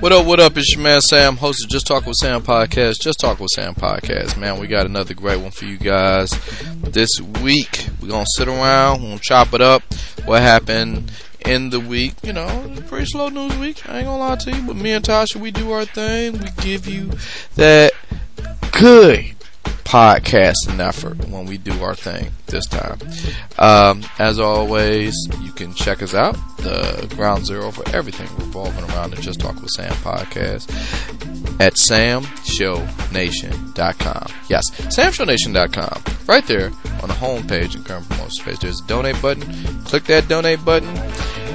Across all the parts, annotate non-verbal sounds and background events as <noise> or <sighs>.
What up, what up? It's your man Sam, host of Just Talk with Sam podcast. Just Talk with Sam podcast. Man, we got another great one for you guys. This week, we're going to sit around, we're going to chop it up. What happened in the week? You know, pretty slow news week. I ain't going to lie to you, but me and Tasha, we do our thing. We give you that good podcasting effort when we do our thing this time. Um, as always, you can check us out, the ground zero for everything revolving around the Just Talk with Sam podcast at samshownation.com. Yes, samshownation.com. Right there on the home page in current promotion space, there's a donate button. Click that donate button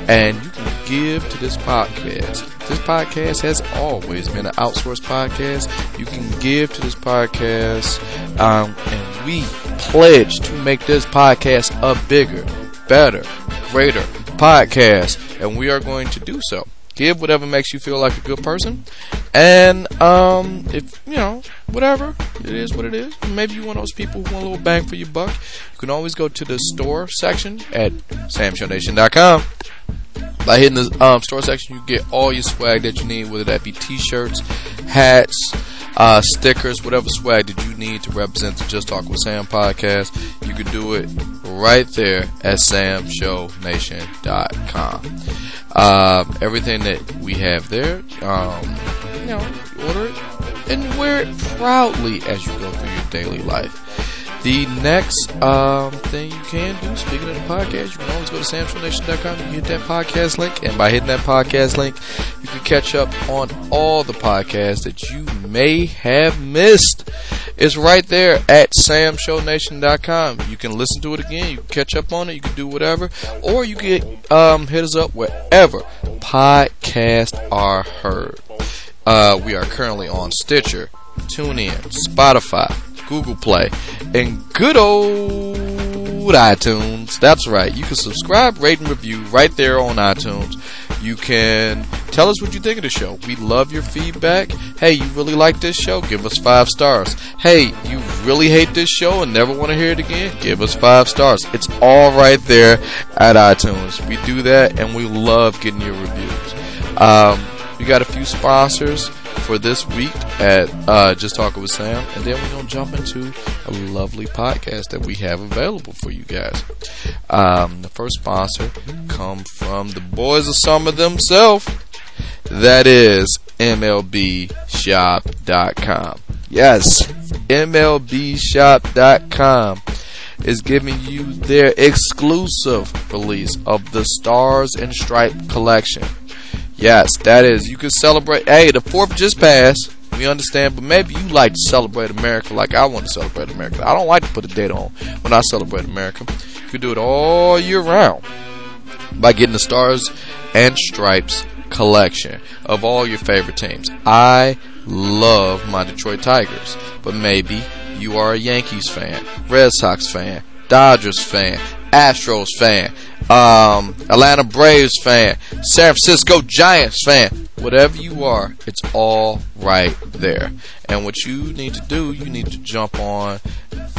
and you can give to this podcast. This podcast has always been an outsourced podcast. You can give to this podcast, um, and we pledge to make this podcast a bigger, better, greater podcast, and we are going to do so. Give whatever makes you feel like a good person, and um, if you know whatever it is, what it is. Maybe you're one of those people who want a little bang for your buck. You can always go to the store section at samshownation.com. By hitting the um, store section, you get all your swag that you need, whether that be t-shirts, hats, uh, stickers, whatever swag that you need to represent the Just Talk with Sam podcast. You can do it right there at samshownation.com. Um, everything that we have there, um, you know, order it and wear it proudly as you go through your daily life. The next um, thing you can do, speaking of the podcast, you can always go to samshownation.com. You hit that podcast link, and by hitting that podcast link, you can catch up on all the podcasts that you may have missed. It's right there at samshownation.com. You can listen to it again. You can catch up on it. You can do whatever, or you can um, hit us up wherever podcasts are heard. Uh, we are currently on Stitcher, TuneIn, Spotify, Google Play, and good old iTunes. That's right. You can subscribe, rate, and review right there on iTunes. You can tell us what you think of the show. We love your feedback. Hey, you really like this show? Give us five stars. Hey, you really hate this show and never want to hear it again? Give us five stars. It's all right there at iTunes. We do that and we love getting your reviews. Um, we got a few sponsors for this week at uh, Just Talking with Sam, and then we're gonna jump into a lovely podcast that we have available for you guys. Um, the first sponsor come from the boys of summer themselves. That is MLBShop.com. Yes, MLBShop.com is giving you their exclusive release of the Stars and Stripe collection. Yes, that is. You can celebrate. Hey, the 4th just passed. We understand, but maybe you like to celebrate America like I want to celebrate America. I don't like to put a date on when I celebrate America. You can do it all year round by getting the Stars and Stripes collection of all your favorite teams. I love my Detroit Tigers, but maybe you are a Yankees fan, Red Sox fan, Dodgers fan, Astros fan, um, Atlanta Braves fan, San Francisco Giants fan, whatever you are, it's all right there. And what you need to do, you need to jump on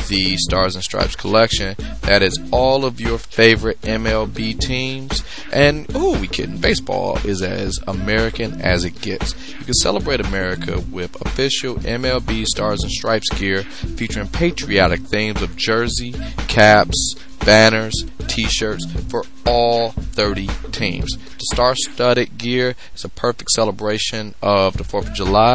the Stars and Stripes collection. That is all of your favorite MLB teams. And oh, we kidding? Baseball is as American as it gets. You can celebrate America with official MLB Stars and Stripes gear featuring patriotic themes of jersey, caps, banners, t-shirts for all 30 teams. The star-studded gear is a perfect celebration of the 4th of July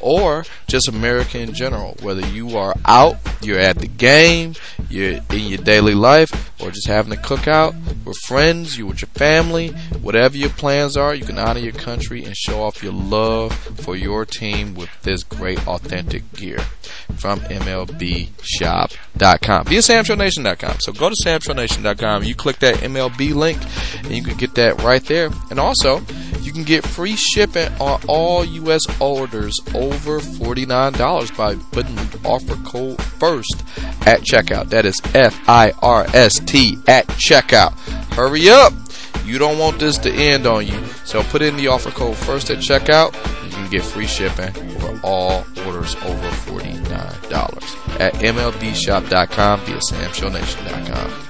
or just America in general. Whether you are out, you're at the game, you're in your daily life, or just having a cookout with friends, you with your family, whatever your plans are, you can honor your country and show off your love for your team with this great authentic gear from MLBShop.com. Via SamShowNation.com. So go to SamShowNation.com. You click that MLB link, and you can get that right there. And also, you can get free shipping on all U.S. orders over $49 by putting the offer code FIRST at checkout. That is F I R S T at checkout. Hurry up! You don't want this to end on you. So put in the offer code FIRST at checkout. You can get free shipping for all orders over $49 at MLBShop.com via SamShowNation.com.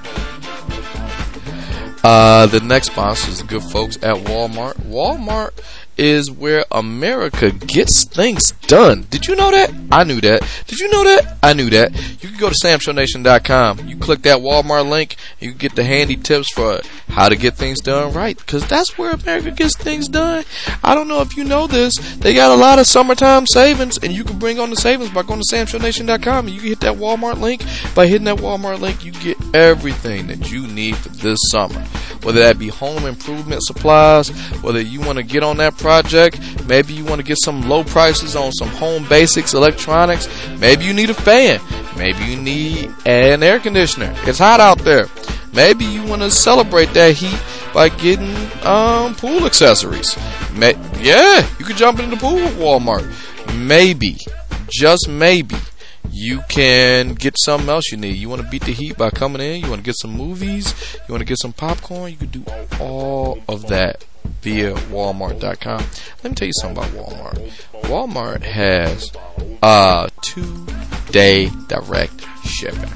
Uh, the next sponsor is the good folks at Walmart. Walmart is where America gets things done. Did you know that? I knew that. Did you know that? I knew that. You can go to samshownation.com. You click that Walmart link, you get the handy tips for how to get things done right. Because that's where America gets things done. I don't know if you know this. They got a lot of summertime savings, and you can bring on the savings by going to samshownation.com. And you can hit that Walmart link. By hitting that Walmart link, you get everything that you need for this summer. Whether that be home improvement supplies, whether you want to get on that project, maybe you want to get some low prices on some home basics electronics, maybe you need a fan, maybe you need an air conditioner. It's hot out there. Maybe you want to celebrate that heat by getting um, pool accessories. May yeah, you could jump into the pool at Walmart. Maybe, just maybe, you can get something else you need. You want to beat the heat by coming in. You want to get some movies. You want to get some popcorn. You can do all of that via Walmart.com. Let me tell you something about Walmart. Walmart has uh, two day direct shipping.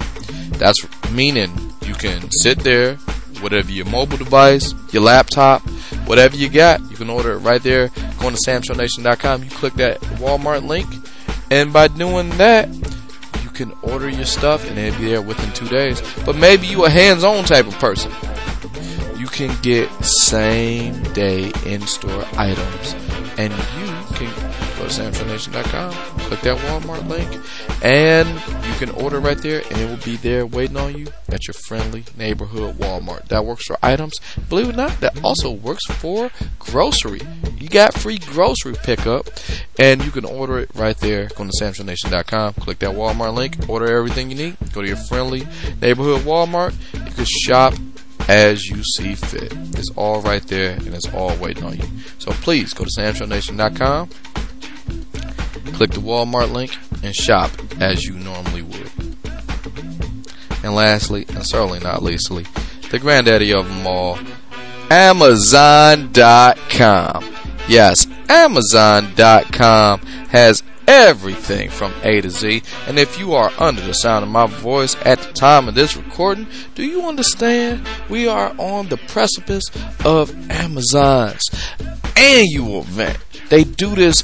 That's meaning you can sit there, whatever your mobile device, your laptop, whatever you got, you can order it right there. Going to SamShowNation.com, you click that Walmart link, and by doing that, can order your stuff and it'll be there within two days. But maybe you a hands-on type of person. You can get same day in-store items, and you can go to click that Walmart link, and you can order right there, and it will be there waiting on you at your friendly neighborhood Walmart. That works for items. Believe it or not, that also works for grocery. You got free grocery pickup, and you can order it right there. Go to SamShowNation.com, click that Walmart link, order everything you need. Go to your friendly neighborhood Walmart. You can shop as you see fit. It's all right there and it's all waiting on you. So please go to SamShowNation.com, click the Walmart link, and shop as you normally would. And lastly, and certainly not leastly, the granddaddy of them all, Amazon.com. Yes, Amazon.com has everything from A to Z. And if you are under the sound of my voice at the time of this recording, do you understand? We are on the precipice of Amazon's annual event. They do this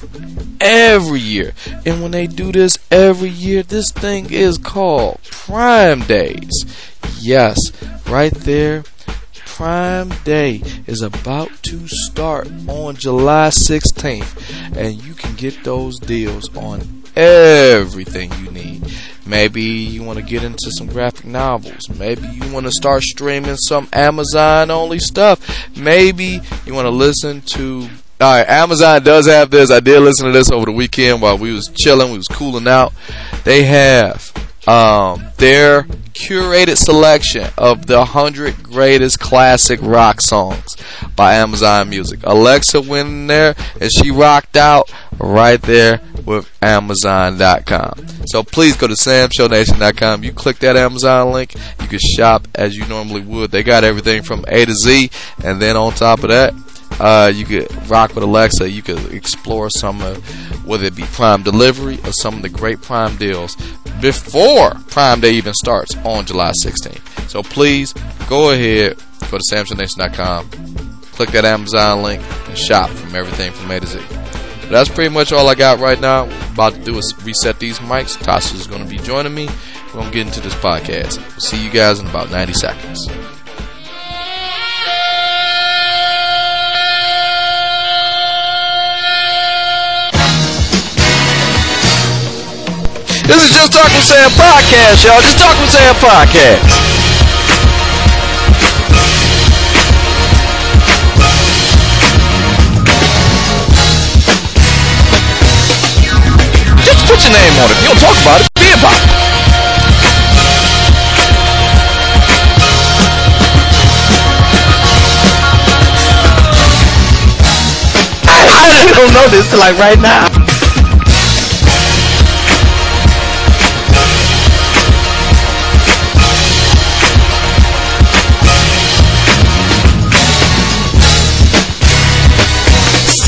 every year. And when they do this every year, this thing is called Prime Days. Yes, right there. Prime Day is about to start on July 16th, and you can get those deals on everything you need. Maybe you want to get into some graphic novels. Maybe you want to start streaming some Amazon only stuff. Maybe you want to listen to all right, Amazon does have this. I did listen to this over the weekend while we was chilling, we was cooling out. They have um, their curated selection of the 100 greatest classic rock songs by Amazon Music. Alexa went in there and she rocked out right there with Amazon.com. So please go to SamShowNation.com. You click that Amazon link, you can shop as you normally would. They got everything from A to Z, and then on top of that, uh, you could rock with Alexa. You could explore some of whether it be Prime Delivery or some of the great Prime deals before Prime Day even starts on July 16th. So please go ahead, go to SamShowNation.com, click that Amazon link, and shop from everything from A to Z. But that's pretty much all I got right now. About to do is reset these mics. Tasha is going to be joining me. We're going to get into this podcast. We'll see you guys in about 90 seconds. This is Just Talk with Sam podcast, y'all. Just Talk with Sam podcast. Just put your name on it. If you don't talk about it, be about it. I don't know this till like right now.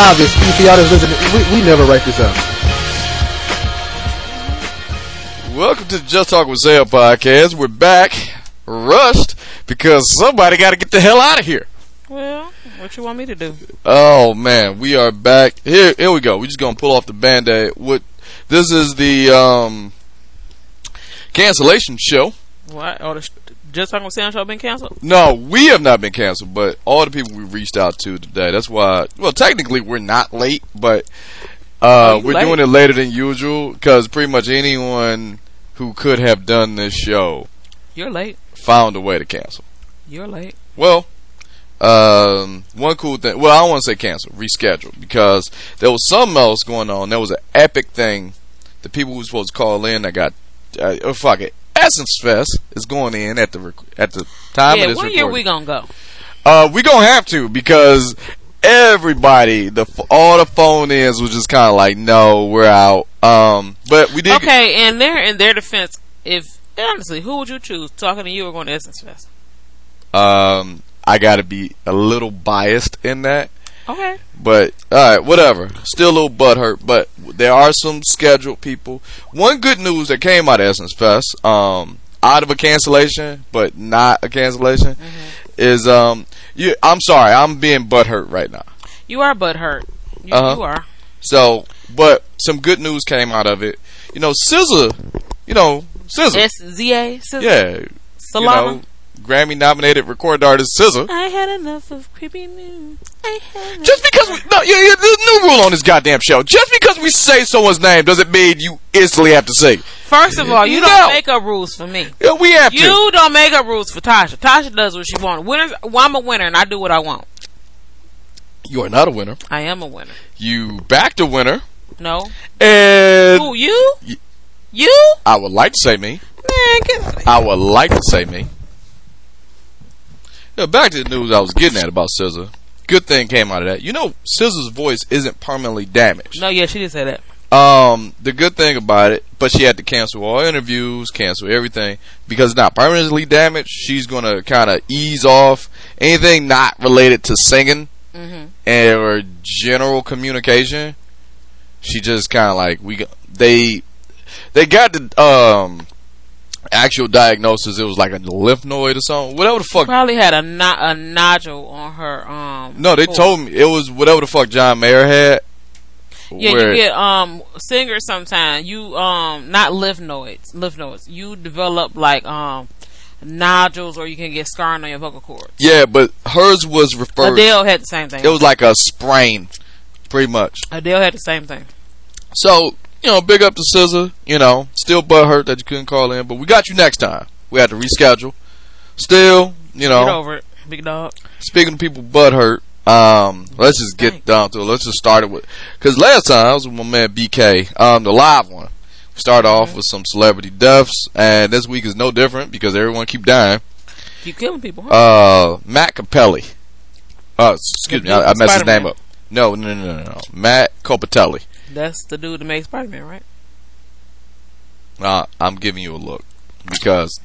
But it's obvious, for y'all that's listening, we, we never write this out. Welcome to the Just Talk with Zale podcast. We're back, rushed, because somebody got to get the hell out of here. Well, what you want me to do? Oh man, we are back. Here, here we go. We're just gonna pull off the band-aid. What? This is the um cancellation show. What? Oh, the sh- just talking sound show been canceled? No, we have not been canceled, but all the people we reached out to today. That's why. Well, technically we're not late, but uh, we're late. doing it later than usual because pretty much anyone who could have done this show You're late. found a way to cancel. You're late. Well, um, one cool thing. Well, I don't want to say cancel, reschedule because there was something else going on. There was an epic thing. The people who were supposed to call in that got uh, oh, fuck it. Essence Fest is going in at the rec- at the time yeah, of this what year recording. we gonna go? Uh, we gonna have to because everybody, the all the phone ins was just kind of like, no, we're out. Um, but we did. Okay, and their in their defense, if honestly, who would you choose? Talking to you or going to Essence Fest? Um, I gotta be a little biased in that. Okay. But all right, whatever. Still a little butthurt, but there are some scheduled people. One good news that came out of Essence Fest, um, out of a cancellation, but not a cancellation, is um, you. I'm sorry, I'm being butthurt right now. You are butt hurt. You, Uh-huh. you are. So, but some good news came out of it. You know, SZA, you know, SZA, S Z A. yeah, you Salama. know, Grammy nominated recorded artist SZA. I had enough of creepy news. I had. Just because we no, yeah, yeah, there's a new rule on this goddamn show. Just because we say someone's name doesn't mean you instantly have to say. it. First of all, you You don't make up rules for me. Yeah, we have to. You don't make up rules for Tasha. Tasha does what she wants. Winners, well, I'm a winner and I do what I want. You are not a winner. I am a winner. You backed a winner, No. and Who you? Y- You? I would like to say me. Man, get out of here. I would like to say me. Yeah, back to the news I was getting at about SZA. Good thing came out of that. You know, SZA's voice isn't permanently damaged. No, yeah, she did say that. Um, the good thing about it, but she had to cancel all interviews, cancel everything because it's not permanently damaged. She's gonna kind of ease off anything not related to singing Mm-hmm. and or general communication. She just kind of like we they they got the um actual diagnosis. It was like a lymph node or something. Whatever the fuck. Probably had a no- a nodule on her. Um. No, they foot. told me it was whatever the fuck John Mayer had. Yeah, you get um singers sometimes. You um not lymph nodes, lymph nodes. You develop like um nodules, or you can get scarring on your vocal cords. yeah, but hers was referred. Adele had the same thing. It was like a sprain, pretty much. Adele had the same thing. So, you know, big up to SZA. You know, still butthurt that you couldn't call in, but we got you next time. We had to reschedule. Still, you know, Get over it, big dog. speaking of people butthurt, um, let's just get down to it. Let's just start it with, because last time I was with my man BK, um, the live one. We started off with some celebrity deaths, and this week is no different because everyone keep dying. Keep killing people. Huh? Uh, Matt Capelli. Uh, excuse me, I, I messed his name up. No, no, no, no, no. Matt Cappotelli. That's the dude that made Spider Man, right? Uh, I'm giving you a look because.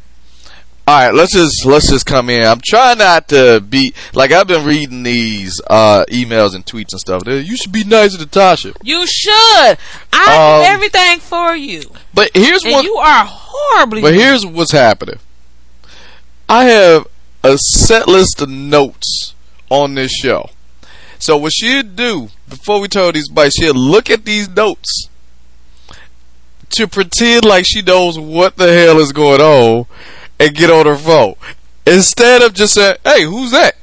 All right, let's just let's just come in. I'm trying not to be like I've been reading these uh, emails and tweets and stuff. You should be nicer to Tasha. You should. I Um, do everything for you, But here's and one. you are horribly. But here's what's happening. I have a set list of notes on this show. So what she'd do before we told these bites, she'd look at these notes to pretend like she knows what the hell is going on and get on her phone. Instead of just saying, Hey, who's that?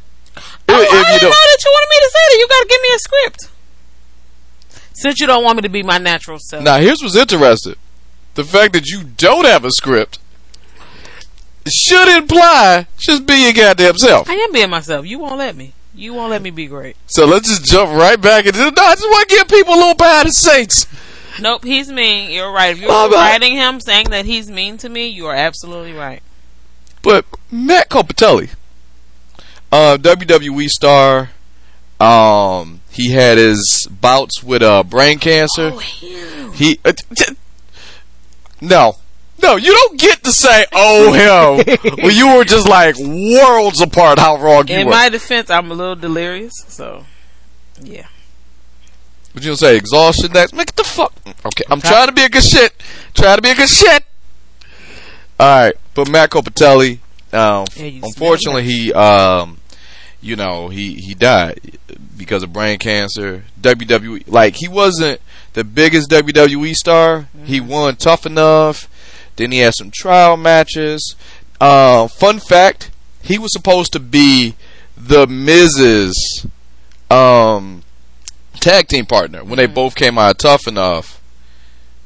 Oh, If- if I you didn't know that you wanted me to say that. You got to give me a script. Since you don't want me to be my natural self. Now here's what's interesting. The fact that you don't have a script should imply just be your goddamn self. I am being myself. You won't let me. You won't let me be great. So let's just jump right back into. No, I just want to give people a little behind the scenes. Nope, he's mean. You're right. If you're Oh, writing him saying that he's mean to me, you are absolutely right. But Matt Cappotelli, uh, WWE star, um, he had his bouts with uh, brain cancer. He uh, t- t- no, no, you don't get to say "oh him" when you were just like worlds apart. How wrong you In were. my defense, I'm a little delirious, so yeah. But you don't say exhaustion. Next, make the fuck. Okay, I'm trying to be a good shit. Trying to be a good shit. All right, but Matt Cappotelli, um, Yeah, unfortunately, he, um, you know, he he died because of brain cancer. WWE, like he wasn't the biggest WWE star. He won Tough Enough. Then he had some trial matches. Uh, fun fact: he was supposed to be the Miz's um, tag team partner when they both came out tough enough,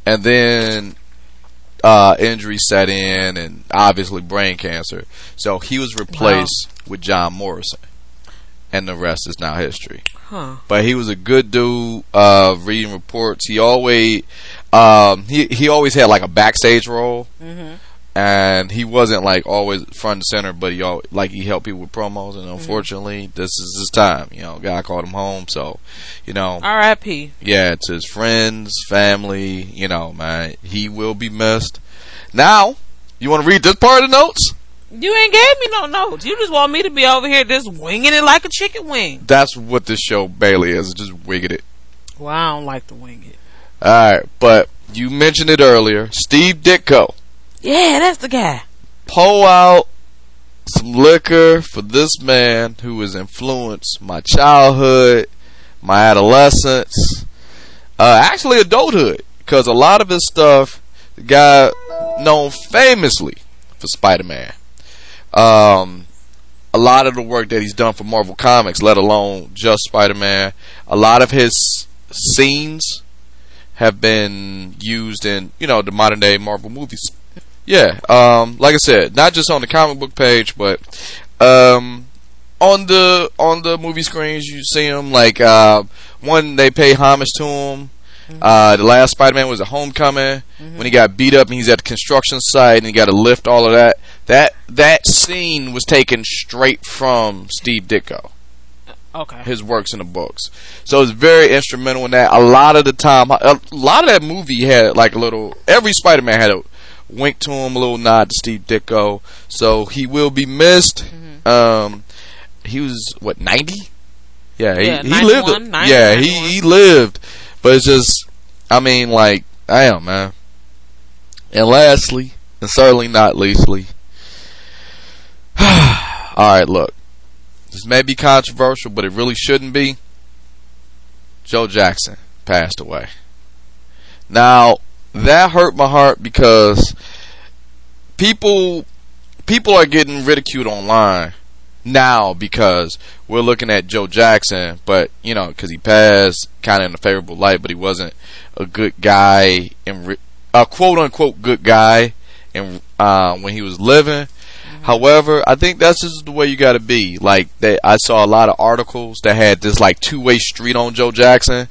and then uh, injury set in, and obviously brain cancer. So he was replaced with John Morrison, and the rest is now history. Huh. But he was a good dude. Uh, reading reports, he always um, he he always had like a backstage role, and he wasn't like always front and center. But he al like he helped people with promos, and unfortunately, this is his time. You know, guy called him home, so you know, R.I.P. yeah, to his friends, family, you know, man, he will be missed. Now, you want to read this part of the notes? You ain't gave me no notes. You just want me to be over here just winging it like a chicken wing. That's what this show Bailey is, just wigging it. Well, I don't like to wing it. Alright, but you mentioned it earlier. Steve Ditko. Yeah, that's the guy. Pull out some liquor for this man who has influenced my childhood, my adolescence, uh, actually adulthood. Because a lot of his stuff, the guy known famously for Spider-Man. Um, a lot of the work that he's done for Marvel Comics, let alone just Spider-Man, a lot of his scenes have been used in, you know, the modern day Marvel movies. Yeah, um, like I said, not just on the comic book page, but um, on the on the movie screens you see him. Like uh, one, they pay homage to him. Uh, the last Spider-Man was a Homecoming when he got beat up and he's at the construction site and he got to lift all of that. That that scene was taken straight from Steve Ditko Okay. his works in the books. So it's very instrumental in that. A lot of the time, a lot of that movie had like a little. Every Spider-Man had a wink to him, a little nod to Steve Ditko. So he will be missed. Um, he was what ninety? Yeah, Yeah, he, he lived. 91, a- 90, yeah, he he lived. But it's just, I mean, like, damn, man. And lastly, and certainly not leastly, <sighs> all right, look. This may be controversial, but it really shouldn't be. Joe Jackson passed away. Now, that hurt my heart because people people are getting ridiculed online now because we're looking at Joe Jackson, but you know, because he passed kind of in a favorable light, but he wasn't a good guy and a quote unquote good guy and uh, when he was living. However, I think that's just the way you got to be. Like they, I saw a lot of articles that had this like two way street on Joe Jackson.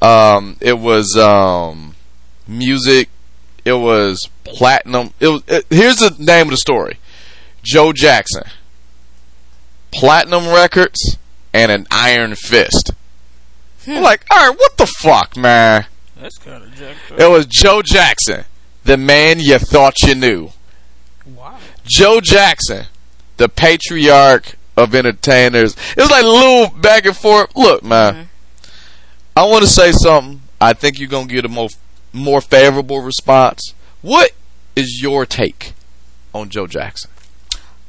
Um, it was um, music. It was platinum. It was. It, here's the name of the story: Joe Jackson, platinum records, and an iron fist. I'm like, all right, what the fuck, man? That's kind of jacked up. It was Joe Jackson, the man you thought you knew. Joe Jackson, the patriarch of entertainers. It was like a little back and forth. Look, man, I want to say something. I think you're gonna get a more more favorable response. What is your take on Joe Jackson?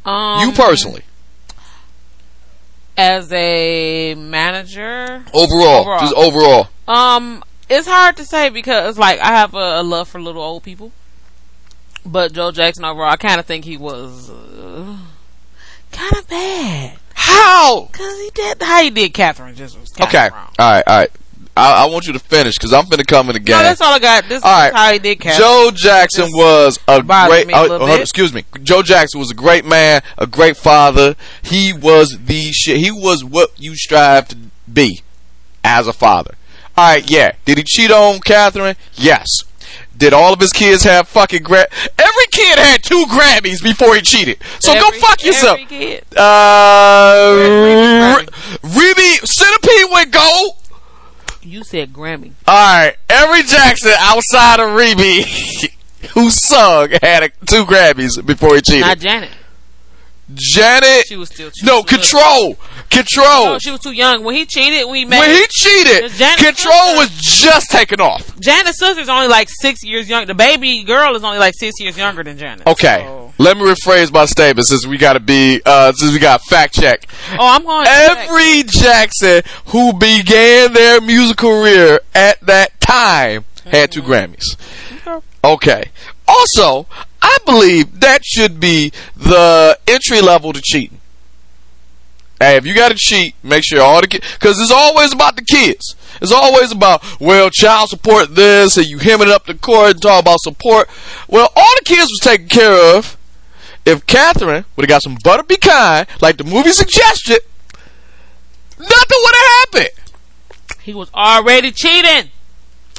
Um, you personally, as a manager, overall, Overall. just overall. Um, it's hard to say because like I have a, a love for little old people, but Joe Jackson overall, I kind of think he was uh, kind of bad How? because he did how he did Catherine just was Okay, wrong. all right, all right. I, I want you to finish because I'm finna come in No, that's all I got. This All is right. how he did Catherine. Joe Jackson Just was a great. me a uh, uh, excuse me. Joe Jackson was a great man, a great father. He was the shit. He was what you strive to be as a father. All right, yeah. Did he cheat on Catherine? Yes. Did all of his kids have fucking gra- Every kid had two Grammys before he cheated. So go fuck yourself. every kid. Uh, Rebbie Centipede went gold. You said Grammy. All right, every Jackson outside of Rebbie <laughs> who sung had a, two Grammys before he cheated. Not Janet. Janet, She was still. She no was control, control. No, she was too young when he cheated. We made when he cheated, control sister. was just taking off. Janet's sister's only like six years young. The baby girl is only like six years younger than Janet. Okay, So- let me rephrase my statement since we got to be uh since we got fact check. Oh, I'm going. Every Jackson who began their music career at that time had two Grammys. Okay. Also, I believe that should be the entry level to cheating. Hey, if you got to cheat, make sure all the kids, because it's always about the kids. It's always about, well, child support this, and you hemming it up the court and talk about support. Well, all the kids was taken care of. If Catherine would have got some butter be kind, like the movie suggested, nothing would have happened. He was already cheating.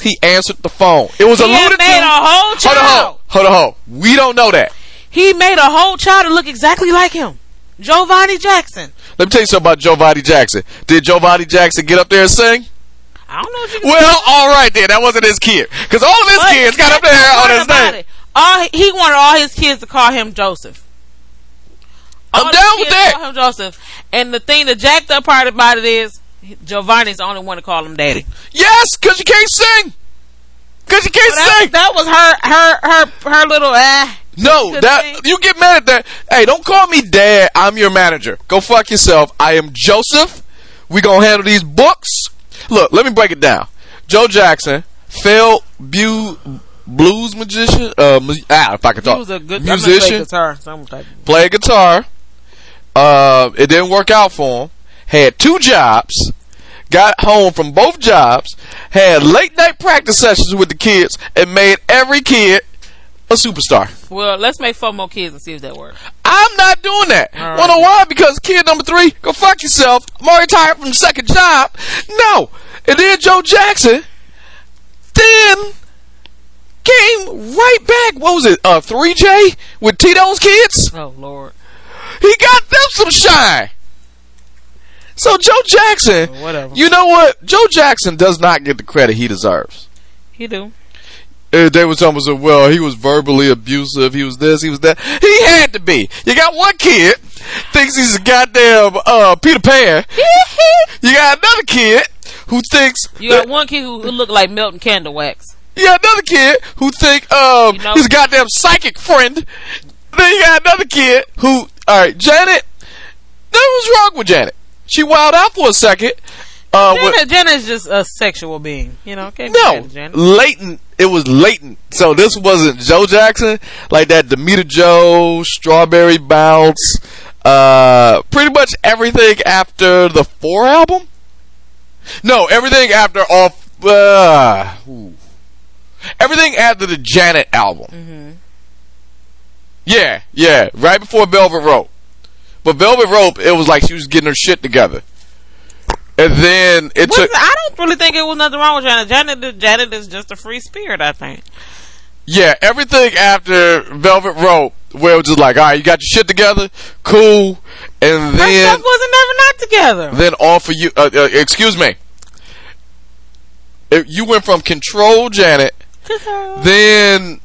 He answered the phone. It was He alluded to. made a whole child. on, hold on, hold on. We don't know that. He made a whole child to look exactly like him. Joh'Vonnie Jackson. Let me tell you something about Joh'Vonnie Jackson. Did Joh'Vonnie Jackson get up there and sing? I don't know if you can Well, all right then. That wasn't his kid. Because all of his But kids got up there on his name. it. All he wanted all his kids to call him Joseph. I'm down with that. Call him Joseph. And the thing, the jacked up part about it is Joh'Vonnie's the only one to call him daddy. Yes, because you can't sing. Because you can't So that, sing. that was her, her, her, her little. Uh, No, that thing. you get mad at that. Hey, don't call me dad. I'm your manager. Go fuck yourself. I am Joseph. We gonna handle these books. Look, let me break it down. Joe Jackson, failed bu- blues magician. Uh, mu- ah, if I could talk. he was a good musician. Play guitar. Type. played guitar. Uh, it didn't work out for him. Had two jobs. Got home from both jobs. Had late night practice sessions with the kids, and made every kid a superstar. Well, let's make four more kids and see if that works. I'm not doing that. All right. Wanna know why? Because kid number three, go fuck yourself. I'm already tired from the second job. No. And then Joe Jackson, then came right back. What was it? Uh, 3J with Tito's kids. Oh Lord. He got them some shine. So Joe Jackson, whatever. you know what? Joe Jackson does not get the credit he deserves. He do. Uh, they was almost saying, well, he was verbally abusive. He was this, he was that. He had to be. You got one kid thinks he's a goddamn uh, Peter Pan. <laughs> you got another kid who thinks You got one kid who, who looked like melting candle wax. you got another kid who think um You know- he's a goddamn psychic friend. Then you got another kid who all right, Janet. That was wrong with Janet. She wild out for a second. Uh, Janet, Janet is just a sexual being. You know, no, latent. It was latent. So this wasn't Joe Jackson like that. Damita Jo, Strawberry Bounce, uh, pretty much everything after the Four album. No, everything after off. Uh, everything after the Janet album. Mm-hmm. Yeah, yeah, right before Velvet Rope. But Velvet Rope, it was like she was getting her shit together. And then it took. I don't really think it was nothing wrong with Janet. Janet, Janet is just a free spirit. I think. Yeah, everything after Velvet Rope, where it was just like, all right, you got your shit together, cool, and Her then stuff wasn't never not together. then all for you. Uh, uh, excuse me. If you went from control Janet, then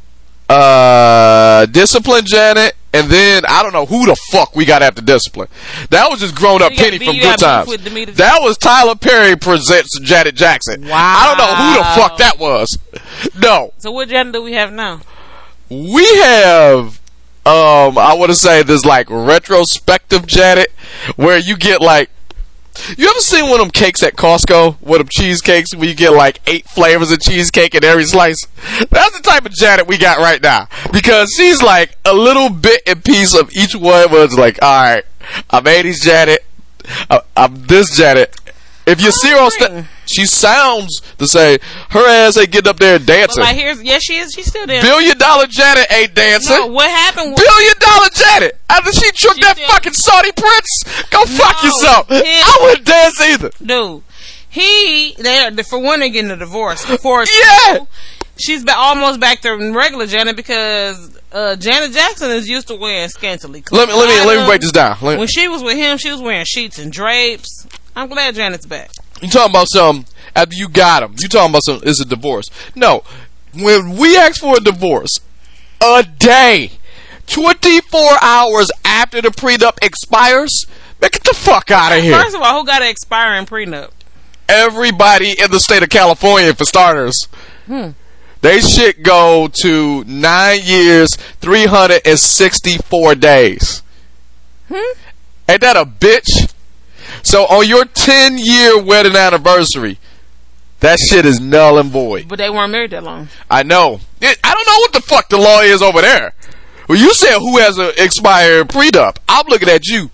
uh, discipline Janet, and then I don't know who the fuck we got after discipline. That was just grown up Penny from Good Times. beef with Damita That was Tyler Perry presents Janet Jackson. Wow. I don't know who the fuck that was. No, So what Janet do we have now? we have um I want to say this like retrospective Janet where you get like you ever seen one of them cakes at Costco? One of them cheesecakes where you get like eight flavors of cheesecake in every slice? That's the type of Janet we got right now. Because she's like a little bit and piece of each one was like, alright, I'm 80s Janet, I- I'm this Janet. If you see her on stage, she sounds to say her ass ain't getting up there and But dancing. like here's yes, she is. She's still there. Billion dollar Janet ain't dancing. no, what happened? Billion dollar Janet. After she took She that did. fucking Saudi prince, go fuck No, yourself. him. I wouldn't dance either. dude, He, they for one, they're getting a divorce. For Yeah. two, she's almost back to regular Janet because uh, Janet Jackson is used to wearing scantily. Let me let me let me break this down. Let- When she was with him, she was wearing sheets and drapes. I'm glad Janet's back. You talking about some after you got him? You talking about some? It's a divorce? No. When we ask for a divorce, a day, twenty four hours after the prenup expires, man, get the fuck out of here. First of all, who got an expiring prenup? Everybody in the state of California, for starters, Hmm. they shit go to nine years, three hundred and sixty four days. Hmm? Ain't that a bitch? So on your ten year wedding anniversary, that shit is null and void. But they weren't married that long. I know. It- I don't know what the fuck the law is over there. Well, you said who has an expired prenup. I'm looking at you.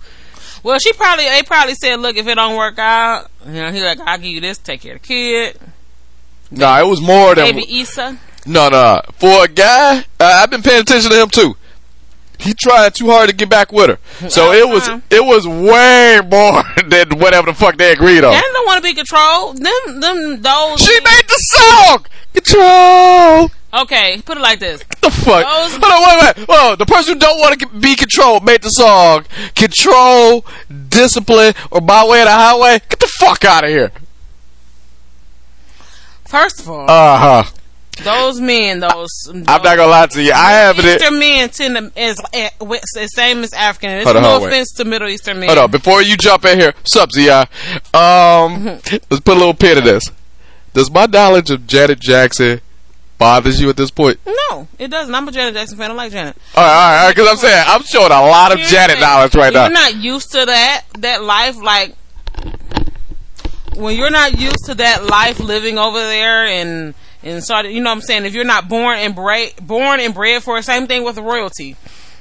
Well, she probably they probably said, "Look, if it don't work out, you know, he like, I'll give you this, take care of the kid, Nah, it was more than baby Eissa." no, no. For a guy, uh, I've been paying attention to him too. He tried too hard to get back with her, so it was Uh-huh. it was way more <laughs> than whatever the fuck they agreed on. They don't want to be controlled. Them, them, those. She made the song. Control. okay, put it like this. the fuck? Those- Hold on, wait, wait. Oh, the person who don't want to be controlled made the song. Control, discipline, or by way of the highway. Get the fuck out of here. First of all, Uh huh. Those men, those I'm not gonna lie to you. I have it. Eastern men tend to is eh, the same as African. It's on, no on, wait. offense to Middle Eastern men. Hold on, before you jump in here, sup, Zi? Um, let's put a little pin in this. Does my knowledge of Janet Jackson bothers you at this point? No, it doesn't. I'm a Janet Jackson fan. I like Janet. All right, all right, because I'm saying I'm showing a lot of Here's Janet knowledge right You're now. not used to that that life, like when you're not used to that life living over there and and so, you know what I'm saying. If you're not born and bra- born and bred for it, same thing with royalty.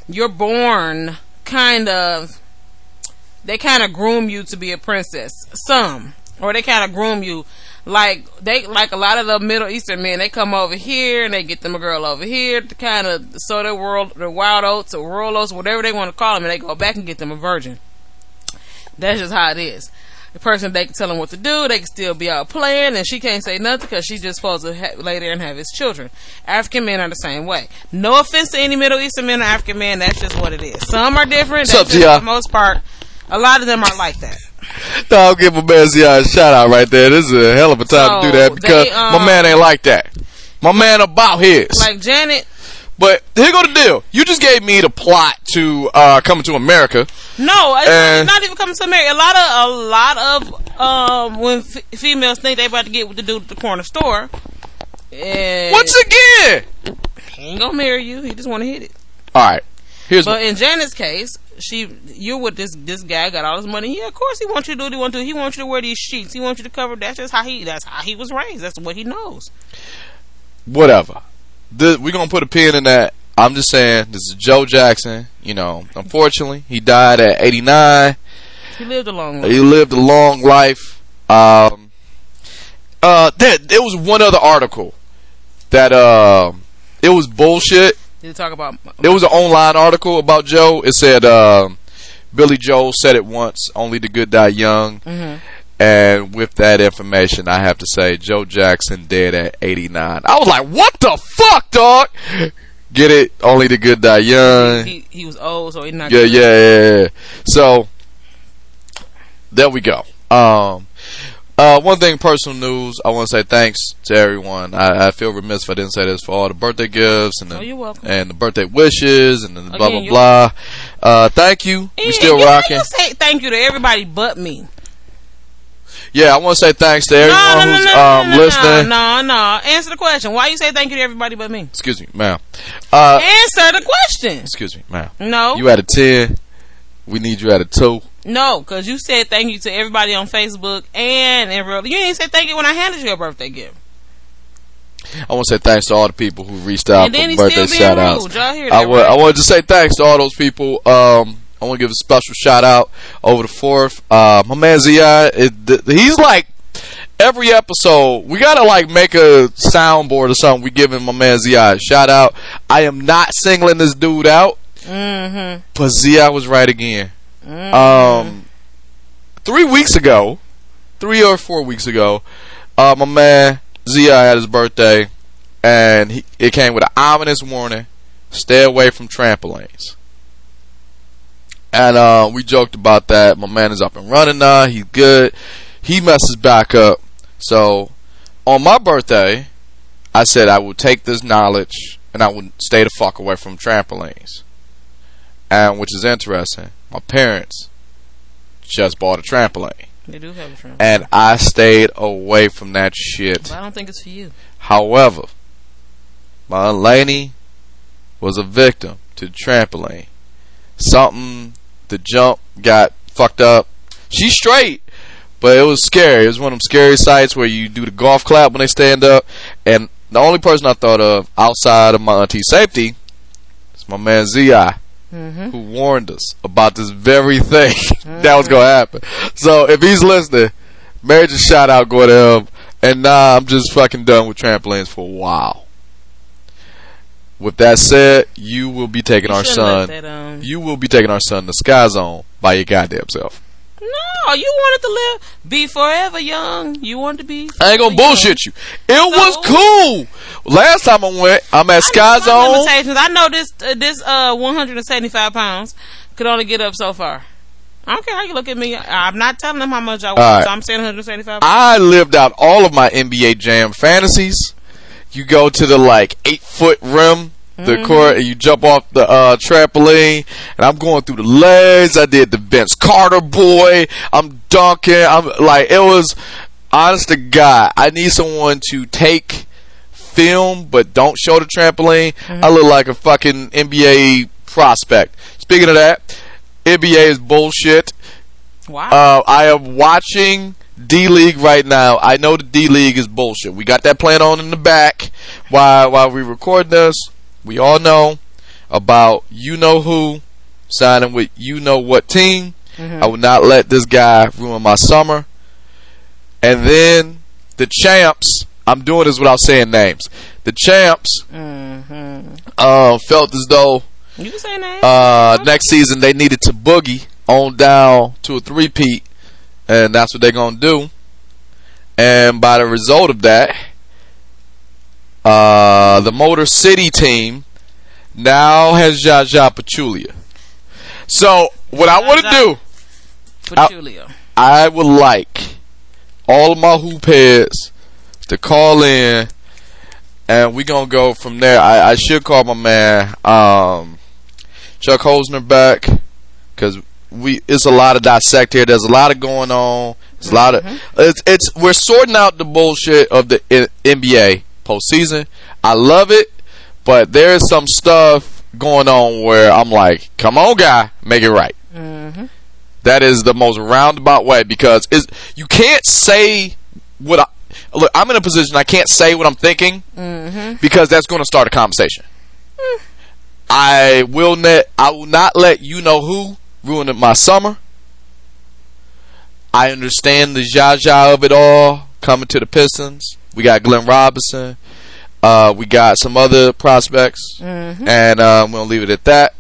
You're born kind of. They kind of groom you to be a princess. Some, or they kind of groom you. Like they, like a lot of the Middle Eastern men, they come over here and they get them a girl over here to kind of sow their world, their wild oats or world oats, whatever they want to call them, and they go back and get them a virgin. That's just how it is. The person they can tell them what to do, they can still be out playing, and she can't say nothing because she's just supposed to ha- lay there and have his children. African men are the same way. No offense to any Middle Eastern men or African men, that's just what it is. Some are different. Sup, That's just for the most part, a lot of them are like that. No, I'll give my man a shout out right there. This is a hell of a time to do that because they, um, my man ain't like that. My man about his. Like Janet, but here go the deal. You just gave me the plot to uh, Coming to America. No, it's not even coming to America. A lot of a lot of um when f- females think they about to get with the dude at the corner store. And Once again. he ain't gonna marry you. He just want to hit it. All right. Here's But in Janet's case, she you're with this this guy got all his money. Yeah, of course he wants you to do what he wants to. He wants you to wear these sheets. He wants you to cover. That's just how he. That's how he was raised. That's what he knows. whatever. The, we're gonna put a pin in that. I'm just saying this is Joe Jackson. You know, unfortunately, he died at 89. He lived a long life. He lived a long life. Um, uh, there, there was one other article that uh, it was bullshit. Did he talk about? There was an online article about Joe. It said um Billy Joel said it once, only the good die young. Mhm. And with that information, I have to say Joe Jackson dead at 89. I was like, what the fuck, dog? Get it? Only the good die young. He he was old, so he not. Yeah, yeah, yeah, yeah. So there we go. Um, uh, one thing, personal news. I want to say thanks to everyone. I, I feel remiss if I didn't say this for all the birthday gifts and the Oh, and the birthday wishes and the blah blah blah. Uh, thank you. We still you rocking. You say thank you to everybody but me. Yeah, I want to say thanks to everyone no, no, who's no, no, um no, no, listening. No, no. Answer the question. Why you say thank you to everybody but me? Excuse me, ma'am. Uh, Answer the question. excuse me, ma'am. No, You at a ten. We need you at a two. no, because you said thank you to everybody on Facebook and in real. You didn't say thank you when I handed you a birthday gift. I want to say thanks to all the people who reached out And for birthday shout outs. rude. I that, would, I wanted to say thanks to all those people. Um, I want to give a special shout out over the fourth. Uh, my man Zi, it, he's like every episode. We gotta like make a soundboard or something. We giving my man Zi a shout out. I am not singling this dude out, Mm-hmm. but Zi was right again. Um, three weeks ago, three or four weeks ago, uh, my man Zia had his birthday, and he, it came with an ominous warning: stay away from trampolines. And uh, we joked about that. My man is up and running now. He's good. He messes back up. So on my birthday, I said I would take this knowledge and I would stay the fuck away from trampolines. And which is interesting. My parents just bought a trampoline. They do have a trampoline. And I stayed away from that shit. But I don't think it's for you. However, my Laney was a victim to the trampoline. Something, the jump got fucked up. She's straight, but it was scary. It was one of them scary sights where you do the golf clap when they stand up. And the only person I thought of outside of my auntie's safety is my man Zi, Mm-hmm. who warned us about this very thing <laughs> that was gonna happen. So if he's listening, major shout out go to him. And nah, I'm just fucking done with trampolines for a while. With that said, you will be taking You our son. That, um, You will be taking our son to Sky Zone by your goddamn self. no, you wanted to live, be forever young. You wanted to be. I ain't gonna forever young. bullshit you. It was cool. Last time I went, I'm at Sky I know Zone. limitations. I know this uh, this uh 175 pounds could only get up so far. I don't care how you look at me. I'm not telling them how much I weigh, right. so I'm saying 175. I lived out all of my NBA Jam fantasies. You go to the like eight foot rim, the Mm-hmm. court, and you jump off the uh, trampoline. And I'm going through the legs. I did the Vince Carter boy. I'm dunking. I'm like it was. Honest to God, I need someone to take film but don't show the trampoline. Mm-hmm. I look like a fucking NBA prospect. Speaking of that, NBA is bullshit. wow. Uh, I am watching D League right now. I know the D League is bullshit. We got that plan on in the back while while we record this. We all know about you know who signing with you know what team. I will not let this guy ruin my summer. And then the champs. I'm doing this without saying names. The champs mm-hmm. uh, felt as though You can say that. uh, next season they needed to boogie on down to a three-peat, and that's what they're gonna do. And by the result of that, uh, the Motor City team now has Jaja Pachulia. So what I want to do, Pachulia. I would like all of my hoop heads to call in, and we're gonna go from there. I, I should call my man um, Chuck Hosner back because we it's a lot of dissect here. There's a lot of going on. It's a lot of it's it's we're sorting out the bullshit of the I- NBA postseason. I love it, but there's some stuff going on where I'm like, come on, guy, make it right. Mm-hmm. That is the most roundabout way because is you can't say what I look. I'm in a position I can't say what I'm thinking Mm-hmm. because that's going to start a conversation. I will not. I will not let you know who ruin my summer. I understand the jaja of it all coming to the Pistons. We got Glenn Robinson. Uh, we got some other prospects, Mm-hmm. and um, we'll leave it at that.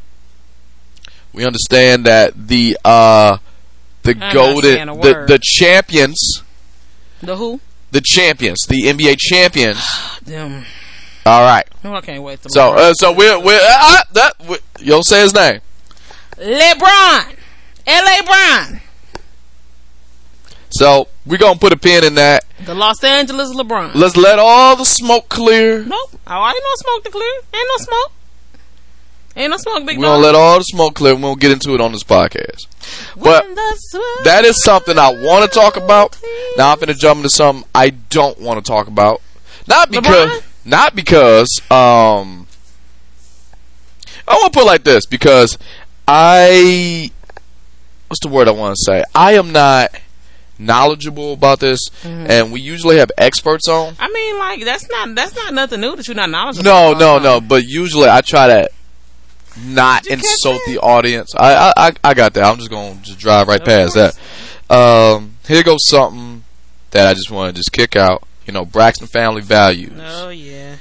We understand that the uh, the not golden the, the champions The who? the champions the NBA champions. <sighs> Them. All right. No, I can't wait. So, uh, so we're we're uh, uh, that we, you'll say his name. LeBron, L.A. Brown, So we're gonna put a pin in that. the Los Angeles LeBron. Let's let all the smoke clear. nope. Oh, ain't no smoke to clear. Ain't no smoke. Ain't no smoke, big We're gonna let all the smoke clear. We won't get into it on this podcast. But When the smoke that is something I want to talk about. Now I'm gonna jump into something I don't want to talk about. Not because, LeBron? not because. Um, I want to put it like this because I. What's the word I want to say? I am not knowledgeable about this, Mm-hmm. and we usually have experts on. I mean, like that's not that's not nothing new that you're not knowledgeable. No, about. no, no. But usually I try to not Did you catch insult the audience. I, I, I, I got that. I'm just gonna just drive right Of past course. that. Um, here goes something that I just want to just kick out. You know, Braxton family values. Oh yeah.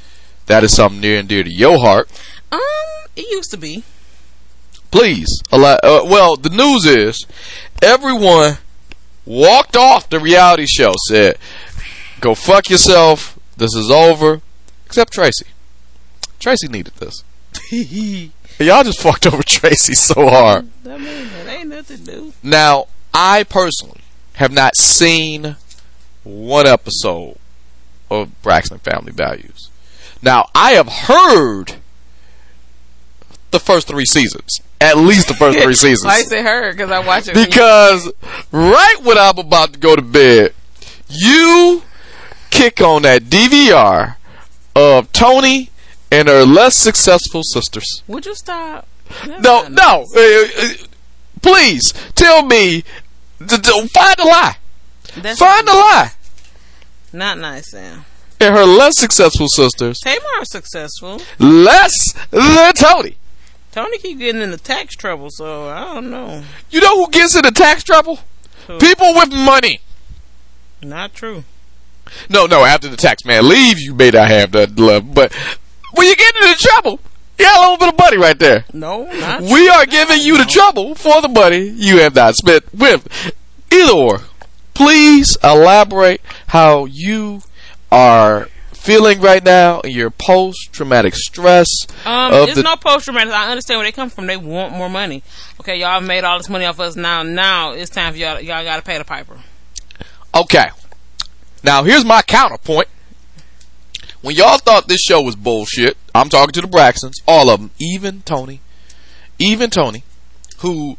That is something near and dear to your heart. Um, it used to be. Please, uh, well, the news is everyone walked off the reality show. Said, "Go fuck yourself. This is over." Except Traci. Traci needed this. <laughs> Y'all just fucked over Traci so hard. I mean, that ain't nothing new. Now, I personally have not seen one episode of Braxton Family Values. Now, I have heard the first three seasons. At least the first three <laughs> seasons. I say her because I watch it. Because right when I'm about to go to bed, you kick on that DVR of Toni and her less successful sisters. Would you stop? No, no. nice. uh, uh, please tell me. find the lie. That's Find the lie. not nice, Sam. And her less successful sisters, Tamar is successful. less than Toni. Toni keep getting into tax trouble, so I don't know. You know who gets into tax trouble? Who? People with money. Not true. No, no. After the tax man leaves, you may not have that love, but when you get into trouble, you got a little bit of money right there. No, not true. We are giving you the trouble for the money you have not spent with. Either or. Please elaborate how you are feeling right now in your post traumatic stress Um, it's the no post traumatic. I understand where they come from. They want more money. Okay, y'all made all this money off us. Now, now it's time for y'all. Y'all got to pay the piper. Okay. Now here's my counterpoint. When y'all thought this show was bullshit, I'm talking to the Braxtons, all of them, even Toni, even Toni, who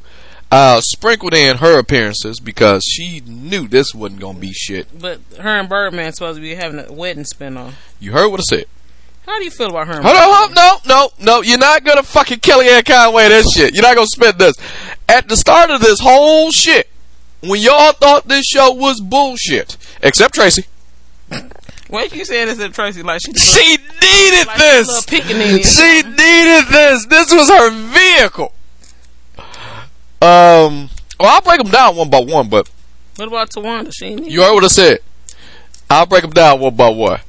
uh, sprinkled in her appearances because she knew this wasn't gonna be shit. But her and Birdman supposed to be having a wedding spinoff. You heard what I said. How do you feel about her? And Hold on, no, no, no. You're not gonna fucking Kellyanne Conway this shit. You're not gonna spend this. At the start of this whole shit, when y'all thought this show was bullshit, except Traci, <laughs> What you saying is that Traci like she she needed like this. a little pickaninny. She needed this. This was her vehicle. Um. Well, I'll break them down one by one, but What about Towanda? She ain't you heard what I said. I'll break them down one by one.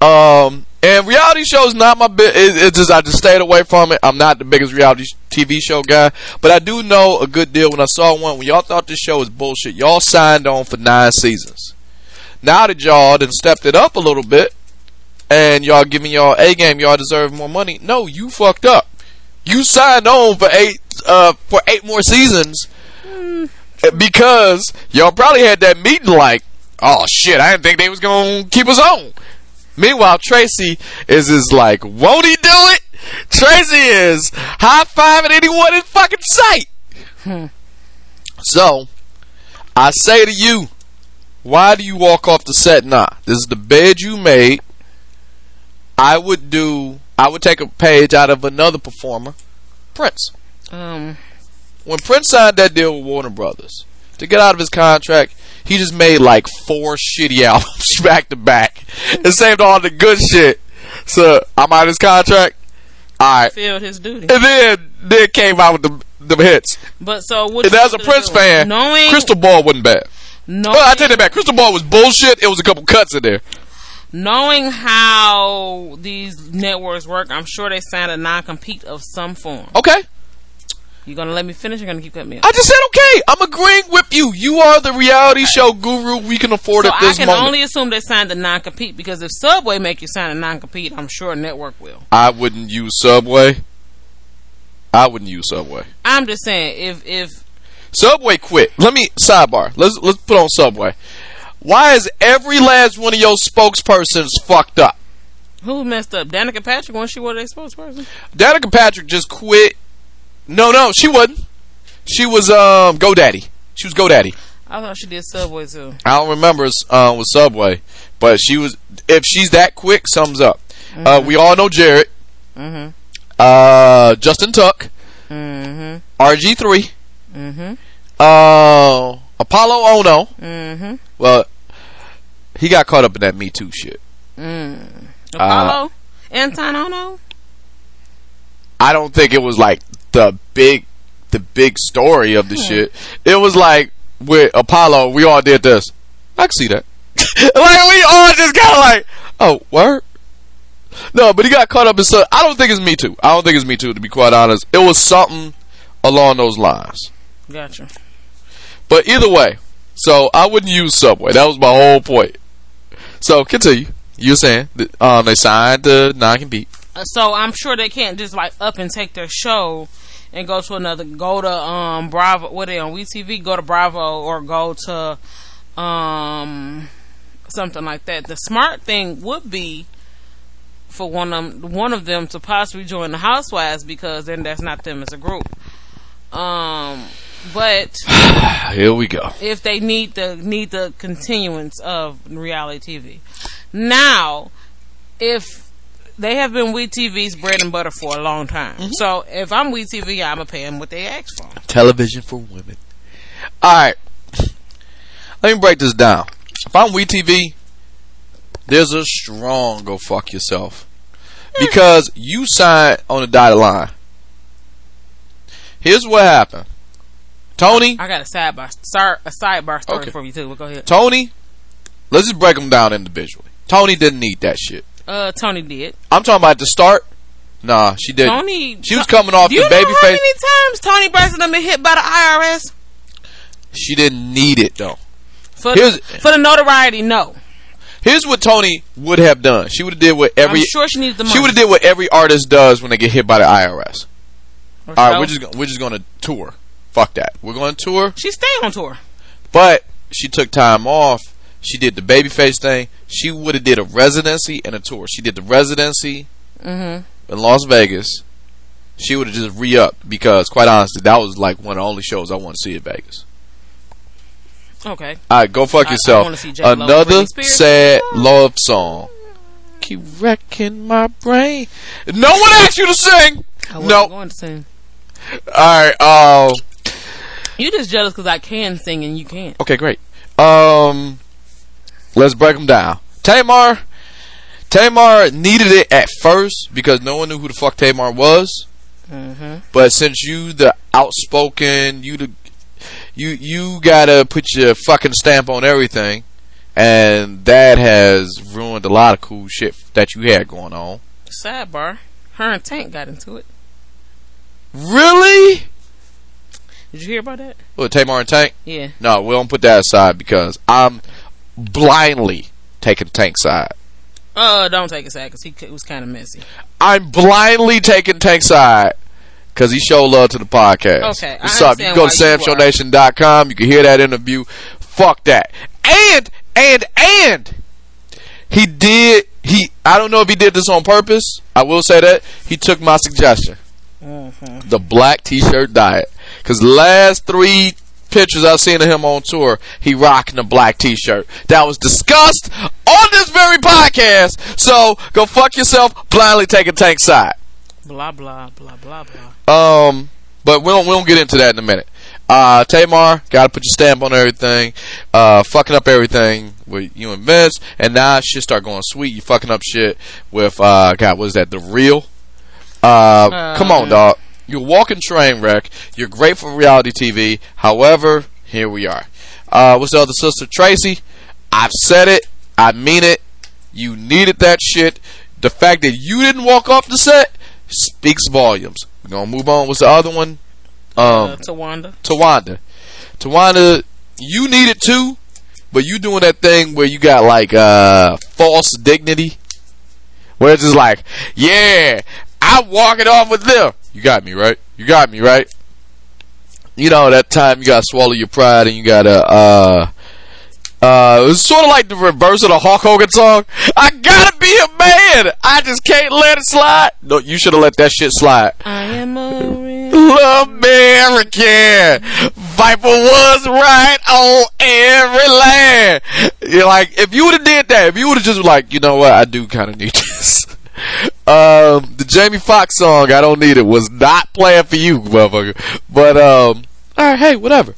Um. And reality shows not my bit. It, it's just I just stayed away from it. I'm not the biggest reality TV show guy, but I do know a good deal. When I saw one, when y'all thought this show was bullshit, y'all signed on for nine seasons. Now that y'all done stepped it up a little bit, and y'all giving y'all a game, y'all deserve more money. No, you fucked up. You signed on for eight uh for eight more seasons because y'all probably had that meeting like, oh shit, I didn't think they was gonna keep us on. Meanwhile, Traci is is like, won't he do it? Traci is high fiving anyone in fucking sight. So, I say to you, why do you walk off the set? Nah, this is the bed you made. I would do. I would take a page out of another performer, Prince. Um, When Prince signed that deal with Warner Brothers to get out of his contract, he just made like four shitty <laughs> albums back to back and saved all the good shit. So I'm out of his contract. All right, filled his duty. and then then came out with the the hits. But so what? And as a Prince fan, knowing Crystal Ball wasn't bad. knowing, Well, I take that back. Crystal Ball was bullshit. It was a couple cuts in there. Knowing how these networks work, I'm sure they signed a non-compete of some form. Okay, You gonna let me finish? You're gonna keep cutting me off. I just said okay. I'm agreeing with you. You are the reality show guru we can afford So at I can moment. only assume they signed a non-compete because if Subway make you sign a non-compete, I'm sure a network will. I wouldn't use Subway. I wouldn't use Subway. I'm just saying if if Subway quit. Let me sidebar. Let's let's put on Subway. Why is every last one of your spokespersons fucked up? who messed up, Danica Patrick when she was their spokesperson. Danica Patrick just quit. No, no, she wasn't. She was um GoDaddy. She was GoDaddy. I thought she did Subway too. I don't remember uh, with Subway, but she was. If she's that quick, sums up. Uh, we all know Jared. Mm-hmm. Uh, Justin Tuck. Mm-hmm. RG3. Mm-hmm. Uh, Apolo Ohno. Mm-hmm. Well, he got caught up in that Me Too shit. Mm. Uh, Apolo, Anton Ohno. I don't think it was like the big, the big story of the shit. It was like with Apolo, we all did this. I can see that. <laughs> like we all just kind of like, oh, word. No, but he got caught up in so. I don't think it's Me Too. I don't think it's Me Too. To be quite honest, it was something along those lines. Gotcha. But either way, So I wouldn't use Subway. That was my whole point. So continue. You were saying um they signed the non compete. Uh, so I'm sure they can't just like up and take their show and go to another go to um Bravo what they on WeTV go to Bravo or go to um something like that. The smart thing would be for one of them, one of them to possibly join the Housewives because then that's not them as a group. Um, but <sighs> Here we go. if they need the need the continuance of reality TV. Now, if they have been We TV's bread and butter for a long time, mm-hmm. so if I'm We TV, I'm gonna pay them what they ask for. Television for women. Alright. Let me break this down. If I'm WeTV, there's a strong go fuck yourself. Hmm. Because you signed on the dotted line. Here's what happened. Toni, I got a sidebar, a sidebar story Okay. for you too. But go ahead. Toni, let's just break them down individually. Toni didn't need that shit. Uh, Toni did. I'm talking about the start. Nah, she didn't. Toni, She was coming off Do you the know baby how face. many times Toni Braxton have been hit by the IRS She didn't need it though. for Here's- for the notoriety? No, Here's what Toni would have done. She would have did what every I'm sure she needs the money. she would have did what every artist does when they get hit by the IRS. Or All right, so. we're just we're just going to tour. Fuck that. We're going to tour, she stayed on tour. but she took time off. She did the babyface thing. She would have did a residency and a tour. She did the residency Mm-hmm. in Las Vegas. She would have just re-upped because, quite honestly, that was like one of the only shows I want to see in Vegas. Okay. All right, go fuck I- I yourself. see Another sad love song. Keep wrecking my brain. No one asked you to sing. I wasn't No. going to sing. All right. Uh, You just jealous because I can sing and you can't. okay, great. Um, let's break them down. Tamar, Tamar needed it at first because no one knew who the fuck Tamar was. Mm-hmm. But since you the outspoken, you the you you gotta put your fucking stamp on everything, and that has ruined a lot of cool shit that you had going on. Sidebar. Her and Tank got into it. Really? Did you hear about that? What Tamar and Tank? Yeah. No, we don't put that aside because I'm blindly taking Tank's side. Uh, don't take it side because he was kind of messy. I'm blindly taking Tank's side because he showed love to the podcast. Okay, I What's up? You go to samshownation.com. You can hear that interview. Fuck that. And, and, and, he did, he, I don't know if he did this on purpose. I will say that. He took my suggestion. Mm-hmm. The black t-shirt diet. Because last three pictures I've seen of him on tour, he rocking a black t-shirt. That was discussed on this very podcast. So go fuck yourself, blindly taking tank side. Blah blah blah blah blah. Um, but we don't we don't get into that in a minute. Uh, Tamar, gotta put your stamp on everything. Uh, fucking up everything with you and Vince, and now shit start going sweet. You fucking up shit with uh, God, what is that? The real. Uh, come on, dog. You're walking train wreck. You're great for reality TV. However, here we are. Uh, what's the other sister, Traci? I've said it. I mean it. You needed that shit. The fact that you didn't walk off the set speaks volumes. We're gonna move on. What's the other one? Um, uh, Towanda. Towanda. Towanda, you need it too, but you doing that thing where you got like uh false dignity, where it's just like, yeah, I'm walking off with them. You got me right. You got me right. You know that time you gotta swallow your pride and you gotta uh. Uh, it's sort of like the reverse of the Hulk Hogan song. I gotta be a man. I just can't let it slide. No, you should have let that shit slide. I am a real. American. Viper was right on every land. You're like, if you would have did that, if you would have just like, you know what, I do kind of need this. <laughs> um, the Jamie Foxx song, I don't need it, was not playing for you, motherfucker. But um, all right, hey, whatever.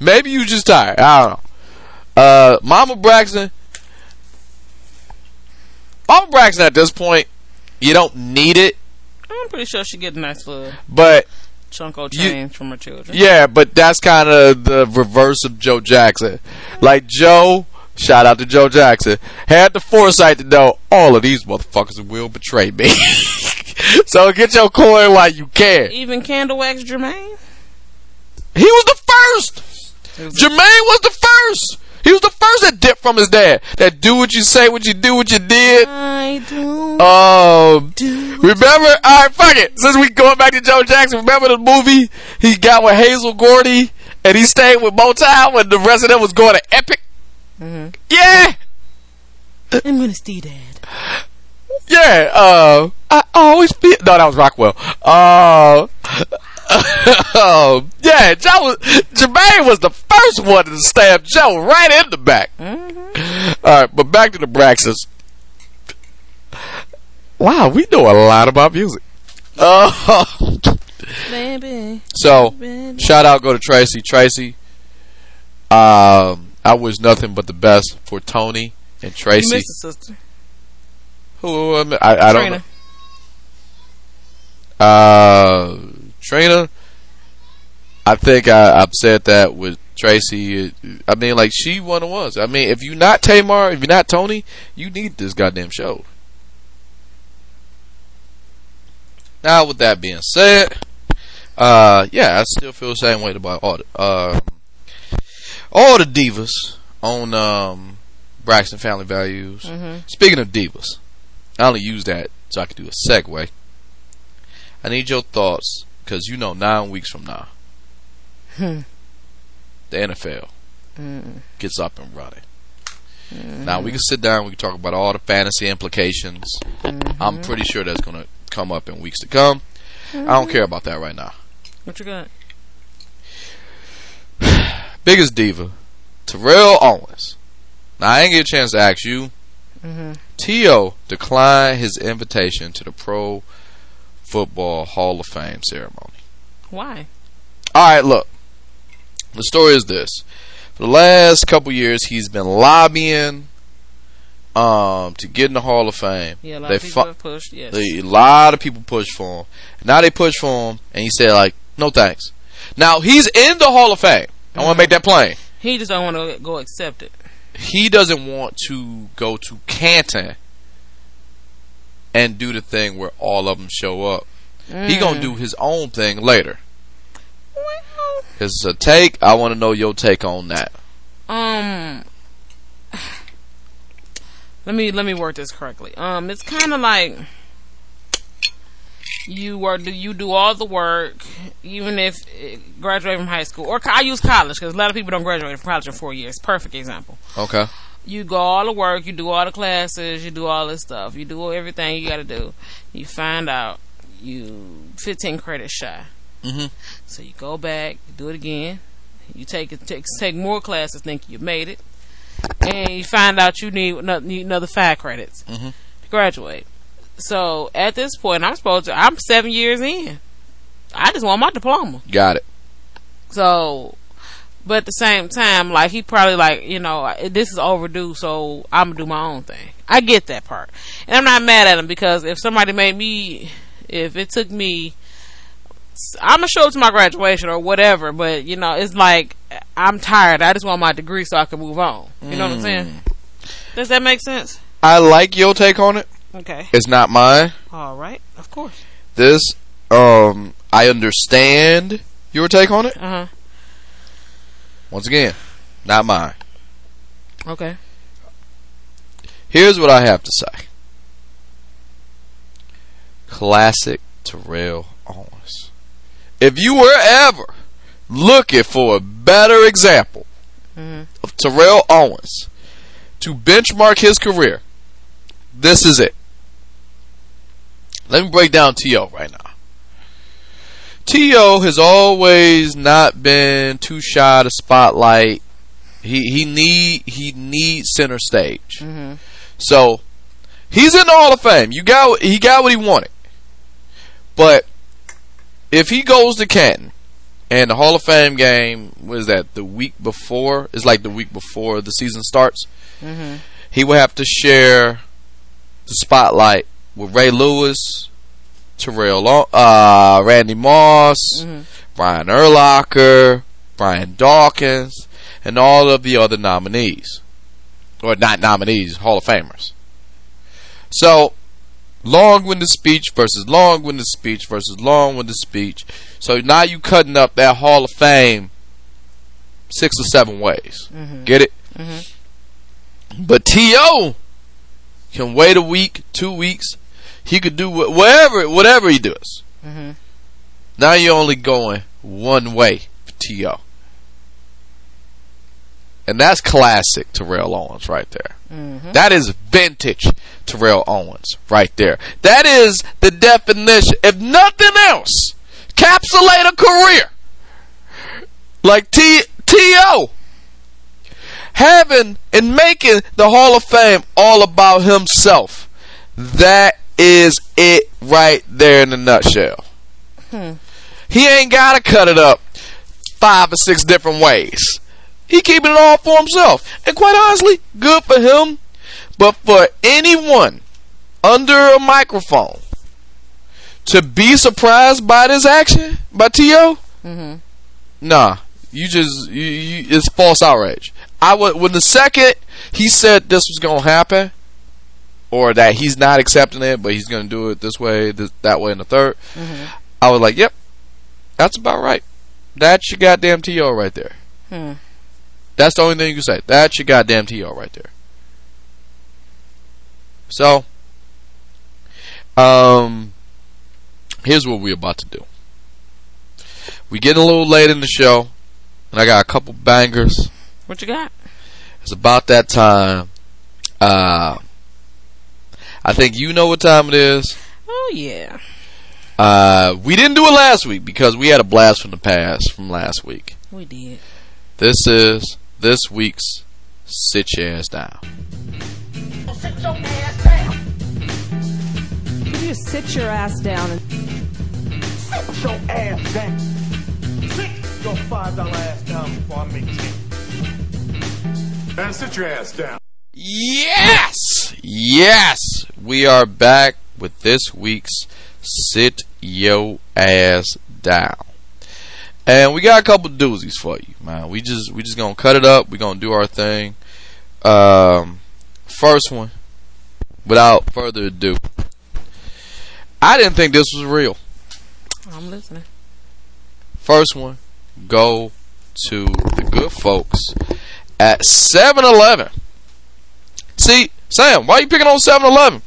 Maybe you just tired. I don't know. Uh, Mama Braxton. Mama Braxton at this point, you don't need it, I'm pretty sure she get a nice little but chunk of You- change from her children. Yeah, but that's kind of the reverse of Joe Jackson. Like Joe, shout out to Joe Jackson, had the foresight to know all of these motherfuckers will betray me. <laughs> so get your coin while you can. Even Candlewax Jermaine. He was the first. Jermaine was the first. He was the first that dipped from his dad. That do what you say, what you do, what you did. I do. Um, remember? All right, fuck it. Since we going back to Joe Jackson, remember the movie he got with Hazel Gordy and he stayed with Motown when the rest of them was going to Epic? Yeah, I'm gonna stay dad. yeah. Uh, I always feel. No, that was Rockwell. Uh, <laughs> um, yeah, Joe was, Jermaine was the first one to stab Joe right in the back. All right, but back to the Braxtons. Wow, we know a lot about music. Uh, <laughs> Baby. so, baby. shout out go to Traci. Traci, um, I wish nothing but the best for Toni and Traci. You missed a sister. Who um, I, I don't know. Uh, Trina, I think I, I've said that with Traci. I mean, like she one of ones. I mean, if you're not Tamar, if you're not Toni, you need this goddamn show. Now, with that being said, uh, yeah, I still feel the same way about all the uh, all the divas on um, Braxton Family Values. Mm-hmm. Speaking of divas, I only use that so I could do a segue. I need your thoughts because you know nine weeks from now, hmm. the NFL mm. gets up and running. Mm-hmm. Now we can sit down. We can talk about all the fantasy implications. I'm mm-hmm. pretty sure that's going to come up in weeks to come. I don't care about that right now. What you got? Biggest diva, Terrell Owens. Now I ain't get a chance to ask you. T.O. declined his invitation to the Pro Football Hall of Fame ceremony. Why? All right, look. The story is this: for the last couple years, he's been lobbying um, to get in the Hall of Fame. Yeah, a lot They of people fu- have pushed. Yes. a lot of people pushed for him. Now they push for him, and he said like, "No thanks." Now he's in the Hall of Fame. I want to make that plain. he just don't want to go accept it. He doesn't want to go to Canton and do the thing where all of them show up. He gonna do his own thing later. Well, It's a take. I want to know your take on that. um, <sighs> let me let me work this correctly. Um, it's kind of like you work, do you do all the work, even if graduate from high school, or I use college because a lot of people don't graduate from college in four years. Perfect example. Okay. you go all the work, you do all the classes, you do all this stuff, you do everything you got to do. You find out you 15 credits shy. Mhm. So you go back, you do it again. You take it, take take more classes, think you made it, and you find out you need another, need another five credits Mhm. to graduate. So at this point, I'm supposed to. I'm seven years in. I just want my diploma. Got it. So, but at the same time, like he probably like you know this is overdue, so I'm gonna do my own thing. I get that part, and I'm not mad at him because if somebody made me, if it took me, I'm gonna show up to my graduation or whatever. But you know, it's like I'm tired. I just want my degree so I can move on. You know what I'm saying? Mm. Does that make sense? I like your take on it. Okay. It's not mine. All right. Of course. This, um, I understand your take on it. Uh huh. Once again, not mine. Okay. Here's what I have to say. Classic Terrell Owens. If you were ever looking for a better example Mhm. of Terrell Owens to benchmark his career, this is it. Let me break down T.O. right now. T.O. has always not been too shy to spotlight. He he need he needs center stage. Mhm. So he's in the Hall of Fame. You got he got what he wanted. But if he goes to Canton and the Hall of Fame game was that the week before is like the week before the season starts, Mhm. he will have to share the spotlight with Ray Lewis, Terrell, uh, Randy Moss, Mhm. Brian Urlacher, Brian Dawkins, and all of the other nominees. Or not nominees, Hall of Famers. So, long winded speech versus long winded speech versus long winded speech. So now you cutting up that Hall of Fame six or seven ways. Get it? But T.O. can wait a week, two weeks. He could do wh- whatever, whatever he does. Mm-hmm. Now you're only going one way for T.O. And that's classic Terrell Owens right there. Mm-hmm. That is vintage Terrell Owens right there. That is the definition. If nothing else, capsulate a career like T T.O. having and making the Hall of Fame all about himself. That is it right there in a nutshell. Hmm. He ain't gotta cut it up five or six different ways. He keeping it all for himself. And quite honestly, good for him. But for anyone under a microphone to be surprised by this action by T.O., mm-hmm. nah, you just you, you, it's false outrage. I would when the second he said this was gonna happen, or that he's not accepting it, but he's gonna do it this way, this, that way, and the 3rd I was like, yep, that's about right. That's your goddamn to right there. Hmm. That's the only thing you can say. That's your goddamn to right there. So, um, here's what we're about to do. We're getting a little late in the show, and I got a couple bangers. What you got? It's about that time. Uh, I think you know what time it is. Oh yeah. Uh, we didn't do it last week because we had a blast from the past from last week. We did. This is this week's Sit Your Ass Down. You just sit your ass down and sit your ass down. Sit your five dollar ass down before I make ten. Man, sit your ass down. Yes! Yes! We are back with this week's Sit Yo Ass Down. And we got a couple doozies for you, man. We just we just gonna cut it up. We gonna do our thing. Um, first one, without further ado, I didn't think this was real. I'm listening. First one, go to the good folks at 7-Eleven. See, Sam, why are you picking on 7-Eleven?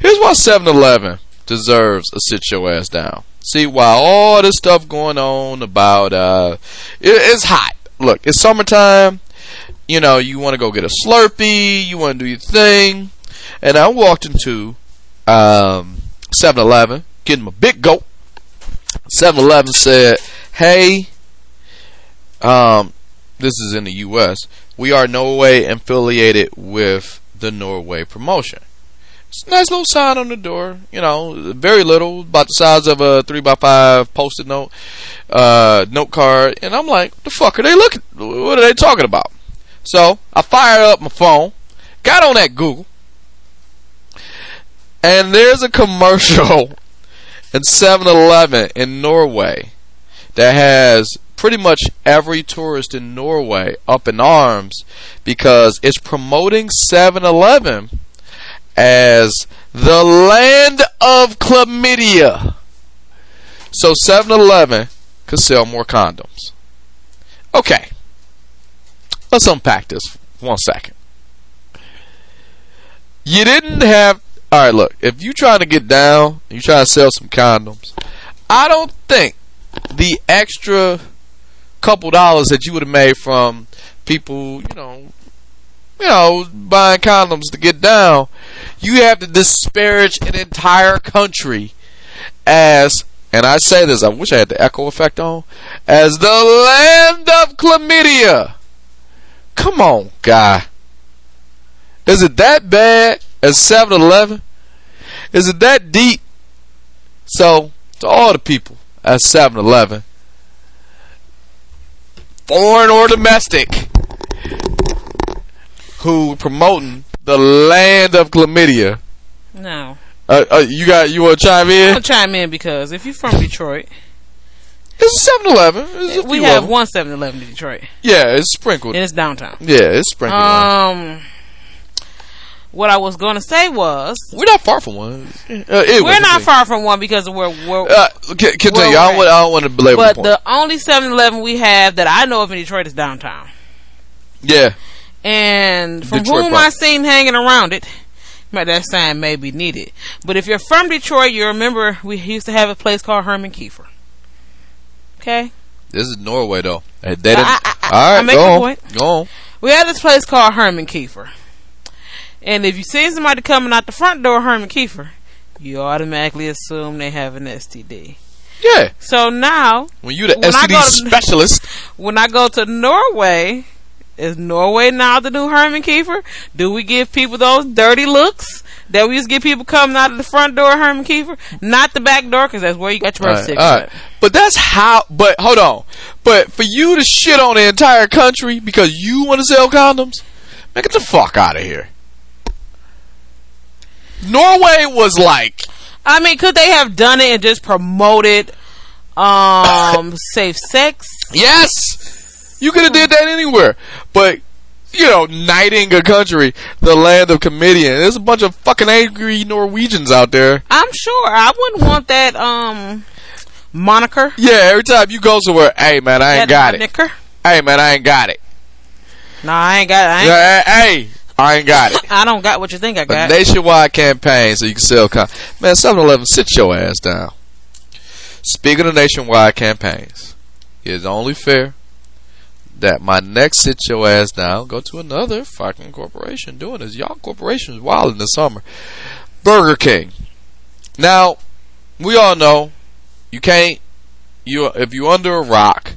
Here's why 7-Eleven deserves a sit your ass down. See, while all this stuff going on about uh, it, it's hot. Look, it's summertime. You know, you want to go get a Slurpee. You want to do your thing. And I walked into um, 7-Eleven, getting my big goat. 7-Eleven said, "Hey, um, this is in the U.S. We are no way affiliated with the Norway promotion." It's a nice little sign on the door, you know, very little, about the size of a three by five post-it note, uh, note card, and I'm like, the fuck are they looking? What are they talking about? So I fired up my phone, got on that Google, and there's a commercial <laughs> in 7-Eleven in Norway that has pretty much every tourist in Norway up in arms because it's promoting 7-Eleven as the land of chlamydia. So 7-Eleven could sell more condoms. Okay. Let's unpack this one second. You didn't have Alright, look, if you're trying to get down, you're trying to sell some condoms, I don't think the extra couple dollars that you would have made from people, you know, you know, buying condoms to get down, you have to disparage an entire country as, and I say this, I wish I had the echo effect on, as the land of chlamydia. Come on, guy. Is it that bad as 7 Eleven? Is it that deep? So, to all the people at 7 Eleven, foreign or domestic, who promoting the land of chlamydia. No. Uh, uh, you got you want to chime in? I'll chime in because if you're from Detroit, It's a 7-Eleven. We have one 7-Eleven in Detroit, Yeah, it's sprinkled. and it's downtown. yeah, it's sprinkled. on. What I was going to say was We're not far from one. Uh, anyway, we're not far from one because of where we're. Uh, continue. I we're don't, I don't want to belabor but the the only 7-Eleven we have that I know of in Detroit is downtown. yeah. And from Detroit whom Park. I seen hanging around it, that sign may be needed. But if you're from Detroit, you remember we used to have a place called Herman Kiefer. Okay? This is Norway, though. They didn't. I- I- I- all right, I'm making go on. point. Go on. We had this place called Herman Kiefer. And if you see somebody coming out the front door Herman Kiefer, you automatically assume they have an STD. Yeah. So now, When you the When STD to- <laughs> specialist, when I go to Norway, is Norway now the new Herman Kiefer? Do we give people those dirty looks that we used to give people coming out of the front door Herman Kiefer? Not the back door, because that's where you got your birth certificate. But that's how. But hold on. But for you to shit on the entire country because you want to sell condoms, man, get the fuck out of here. Norway was like, I mean, could they have done it and just promoted um <laughs> safe sex? yes, you could have did that anywhere. But you know, knighting a country, the land of comedian. There's a bunch of fucking angry Norwegians out there. I'm sure I wouldn't want that um moniker. Yeah, every time you go somewhere, hey man, I ain't that got it. moniker. Hey man, I ain't got it. No, I ain't got. I, ain't, Yeah, hey, I ain't got it. <laughs> I don't got what you think I got. nationwide campaign so you can sell con- Man, 7-Eleven, sit your ass down. Speaking of nationwide campaigns, it is only fair that my next sit your ass down go to another fucking corporation doing this. Y'all corporations wild in the summer. Burger King. Now, we all know you can't you if you're under a rock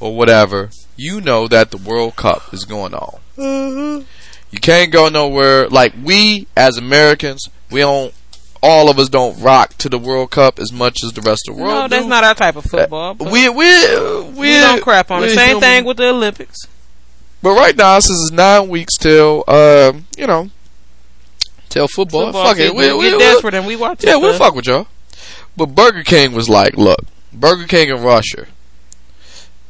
or whatever, you know that the World Cup is going on. Mm-hmm. You can't go nowhere. Like we as Americans, we don't. All of us don't rock to the World Cup as much as the rest of the world. no, that's do. not our type of football. We we we, we don't crap on it. Same human. thing with the Olympics. But right now, since it's nine weeks till um, you know, till football, Football fuck it. We, we we, desperate and we watch yeah, we'll fuck with y'all. But Burger King was like, look, Burger King in Russia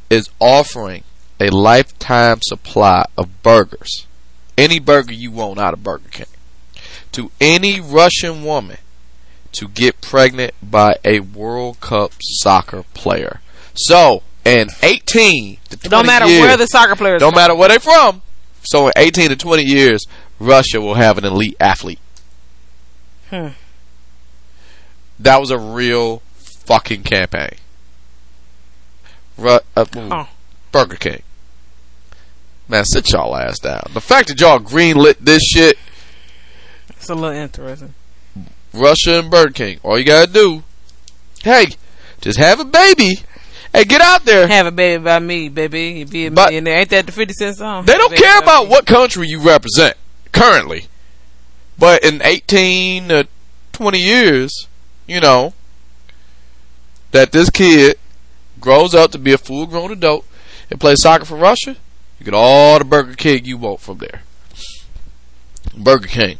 is offering a lifetime supply of burgers, any burger you want out of Burger King, to any Russian woman to get pregnant by a World Cup soccer player. So, in 18 to 20 It don't matter years, where the soccer players. don't from. matter where they from. So in 18 to 20 years, Russia will have an elite athlete. Hmm. That was a real fucking campaign. Ru- uh, Oh. Burger King. Man, sit y'all ass down. The fact that y'all greenlit this shit, It's a little interesting. Russia and Burger King, all you gotta do, hey, just have a baby. Hey, get out there. Have a baby by me, baby. Be a But- millionaire. Ain't that the Fifty Cent song? They don't care about me. what country you represent currently. But in 18 to 20 years, you know, that this kid grows up to be a full grown adult and plays soccer for Russia, you get all the Burger King you want from there. Burger King.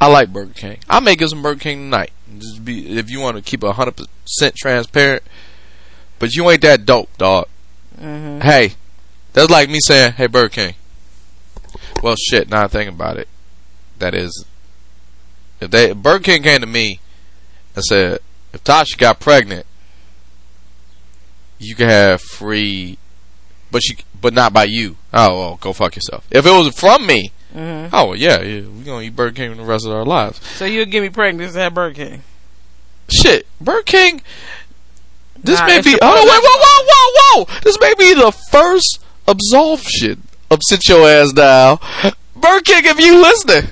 I like Burger King. I may get some Burger King tonight. Just be if you want to keep a hundred percent transparent. But you ain't that dope, dog. Mhm. Hey, that's like me saying, "Hey, Burger King." Well, shit. Now I think about it, that is, if they if Burger King came to me and said, "If Tasha got pregnant, you can have free, but you, but not by you." Oh, well, go fuck yourself. If it was from me, Mhm. oh yeah, yeah, we gonna eat Burger King for the rest of our lives. So you'll give me pregnant have Burger King. Shit, Burger King. This Nah, may be. Oh wait, whoa, whoa, whoa, whoa! This may be the first absolution of sit your ass down. Burger King, if you listening,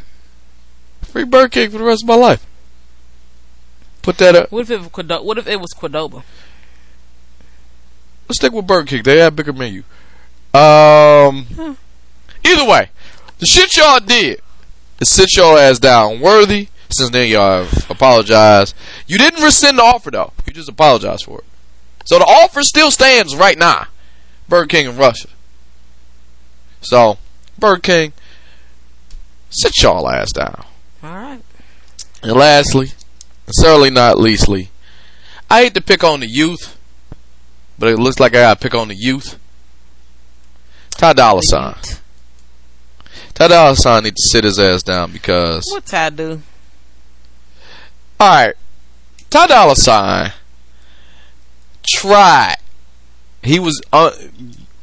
free Burger King for the rest of my life. Put that up. What if it What if it was Cordoba? Let's stick with Burger King. They have bigger menu. Um. Either way, the shit y'all did is sit your ass down. Worthy. Since then y'all have apologized. You didn't rescind the offer though. You just apologized for it. So the offer still stands right now. Burger King in Russia. So Burger King, sit y'all ass down. All right. And lastly, and certainly not leastly, I hate to pick on the youth, but it looks like I gotta pick on the youth. Ty Dolla Sign. Ty Dolla Sign need to sit his ass down because What Ty do? all right, Ty Dolla Sign tried. He was. Uh,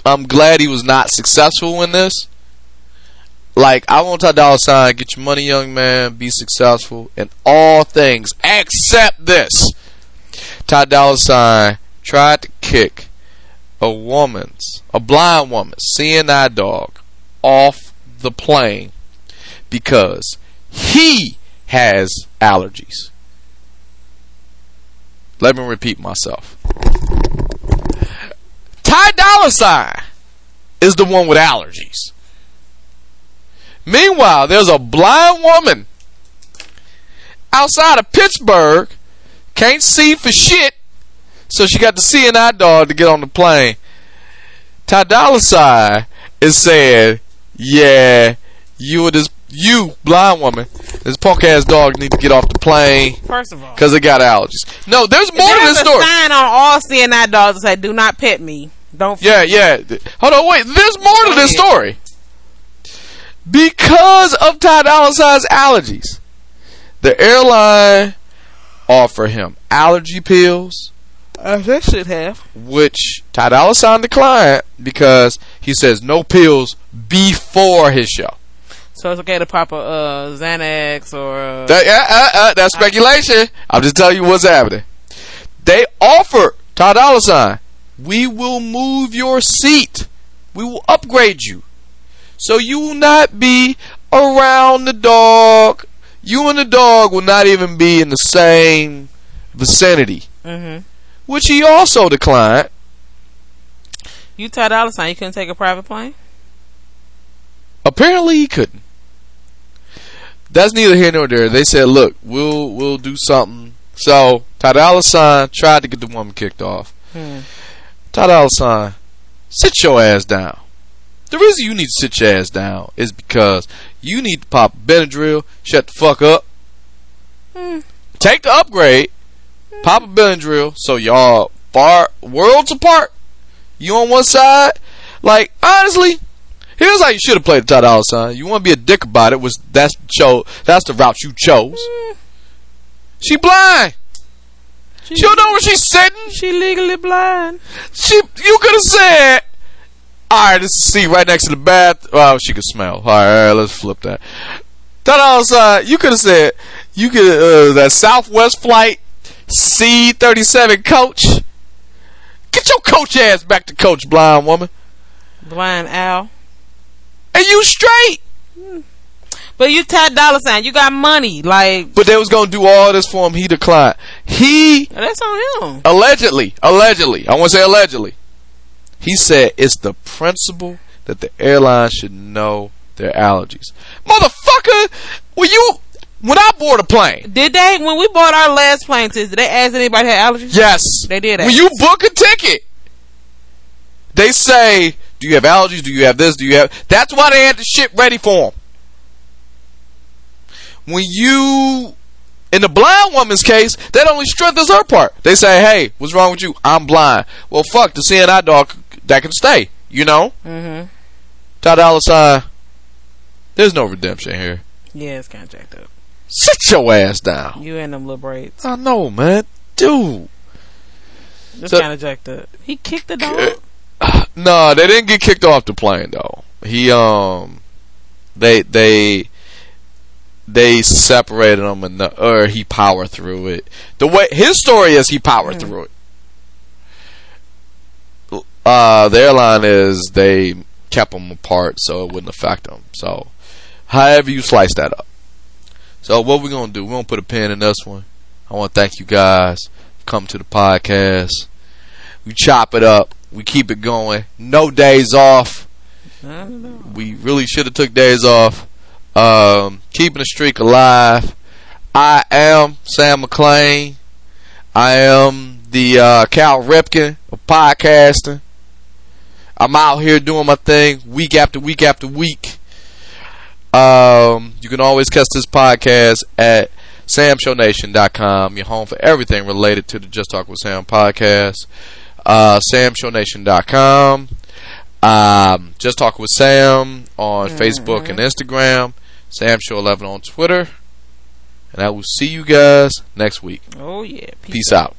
I'm glad he was not successful in this. Like I want Ty Dolla Sign, get your money, young man, be successful in all things except this. Ty Dolla Sign tried to kick a woman's, a blind woman's seeing eye dog off the plane because he has allergies. Let me repeat myself. Ty Dolla Sign is the one with allergies. Meanwhile, there's a blind woman outside of Pittsburgh, can't see for shit, so she got the seeing eye dog to get on the plane. Ty Dolla Sign is saying, "Yeah, you and this you blind woman, this punk ass dog need to get off the plane First of all, because it got allergies." No, there's more to there's this a story. sign on all seeing eye dogs that say, "Do not pet me." Don't. Yeah, yeah. Hold on, wait. There's more to this story. Because of Ty Dolla Sign's allergies, the airline offer him allergy pills, Uh, they should have. which Ty Dolla Sign declined because he says no pills before his show. So it's okay to pop a uh, Xanax or. Uh, That, uh, uh, uh, that's speculation. I'm just telling you what's happening. They offer Ty Dolla Sign, we will move your seat. We will upgrade you. So you will not be around the dog. You and the dog will not even be in the same vicinity. hmm Which he also declined. You Ty Dolla Sign, you couldn't take a private plane. Apparently he couldn't. That's neither here nor there. They said, "Look, we'll we'll do something." So Ty Dolla Sign tried to get the woman kicked off. Hmm. Ty Dolla Sign, sit your ass down. The reason you need to sit your ass down is because you need to pop Benadryl, shut the fuck up, Hmm. take the upgrade, pop a Benadryl, so y'all far worlds apart. You on one side, like honestly, here's how you should have played the Ty Dolla Sign. You want to be a dick about it, was that's cho- that's the route you chose. She blind. She don't know where she's sitting. She legally blind. She, you could have said, "All right, this is a seat right next to the bath." Well, she could smell. All right, all right let's flip that. That outside, you could have said, "You could uh, that Southwest flight C thirty seven coach." Get your coach ass back to coach, blind woman, Blind Al. and you straight. But you Ty Dolla Sign, you got money. Like But they was gonna do all this for him. He declined. He that's on him. allegedly, allegedly, I want to say allegedly, he said it's the principle that the airline should know their allergies. Motherfucker, when you when I board a plane, Did they when we bought our last plane tickets? Did they ask anybody had allergies? yes, They did When you book a ticket, they say, "Do you have allergies? Do you have this? Do you have?" That's why they had the shit ready for them. When you in the blind woman's case, that only strengthens her part. They say, "Hey, what's wrong with you? I'm blind." Well, fuck the seeing eye dog that can stay. You know, Mm-hmm. Ty Dolla Sign. There's no redemption here. Yeah, it's kind of jacked up. Sit your ass down. You and them little braids. I know, man, dude. It's So- kind of jacked up. He kicked the dog. <sighs> No, they didn't get kicked off the plane though. He um, they they they separated him and the, or he powered through it. The way his story is, he powered through it. Uh, the airline is they kept them apart so it wouldn't affect them. So, however you slice that up. So what we're gonna do? We're gonna put a pin in this one. I want to thank you guys. for Come to the podcast. We chop it up. We keep it going. No days off. We really should have took days off. Um, keeping the streak alive. I am Sam McClain. I am the uh, Cal Ripken of podcasting. I'm out here doing my thing week after week after week. Um, you can always catch this podcast at samshownation.com, your home for everything related to the Just Talk with Sam podcast. Uh, samshownation.com. Um, just Talk with Sam on Facebook and Instagram. Sam Show 11 on Twitter. And I will see you guys next week. Oh yeah. Peace out.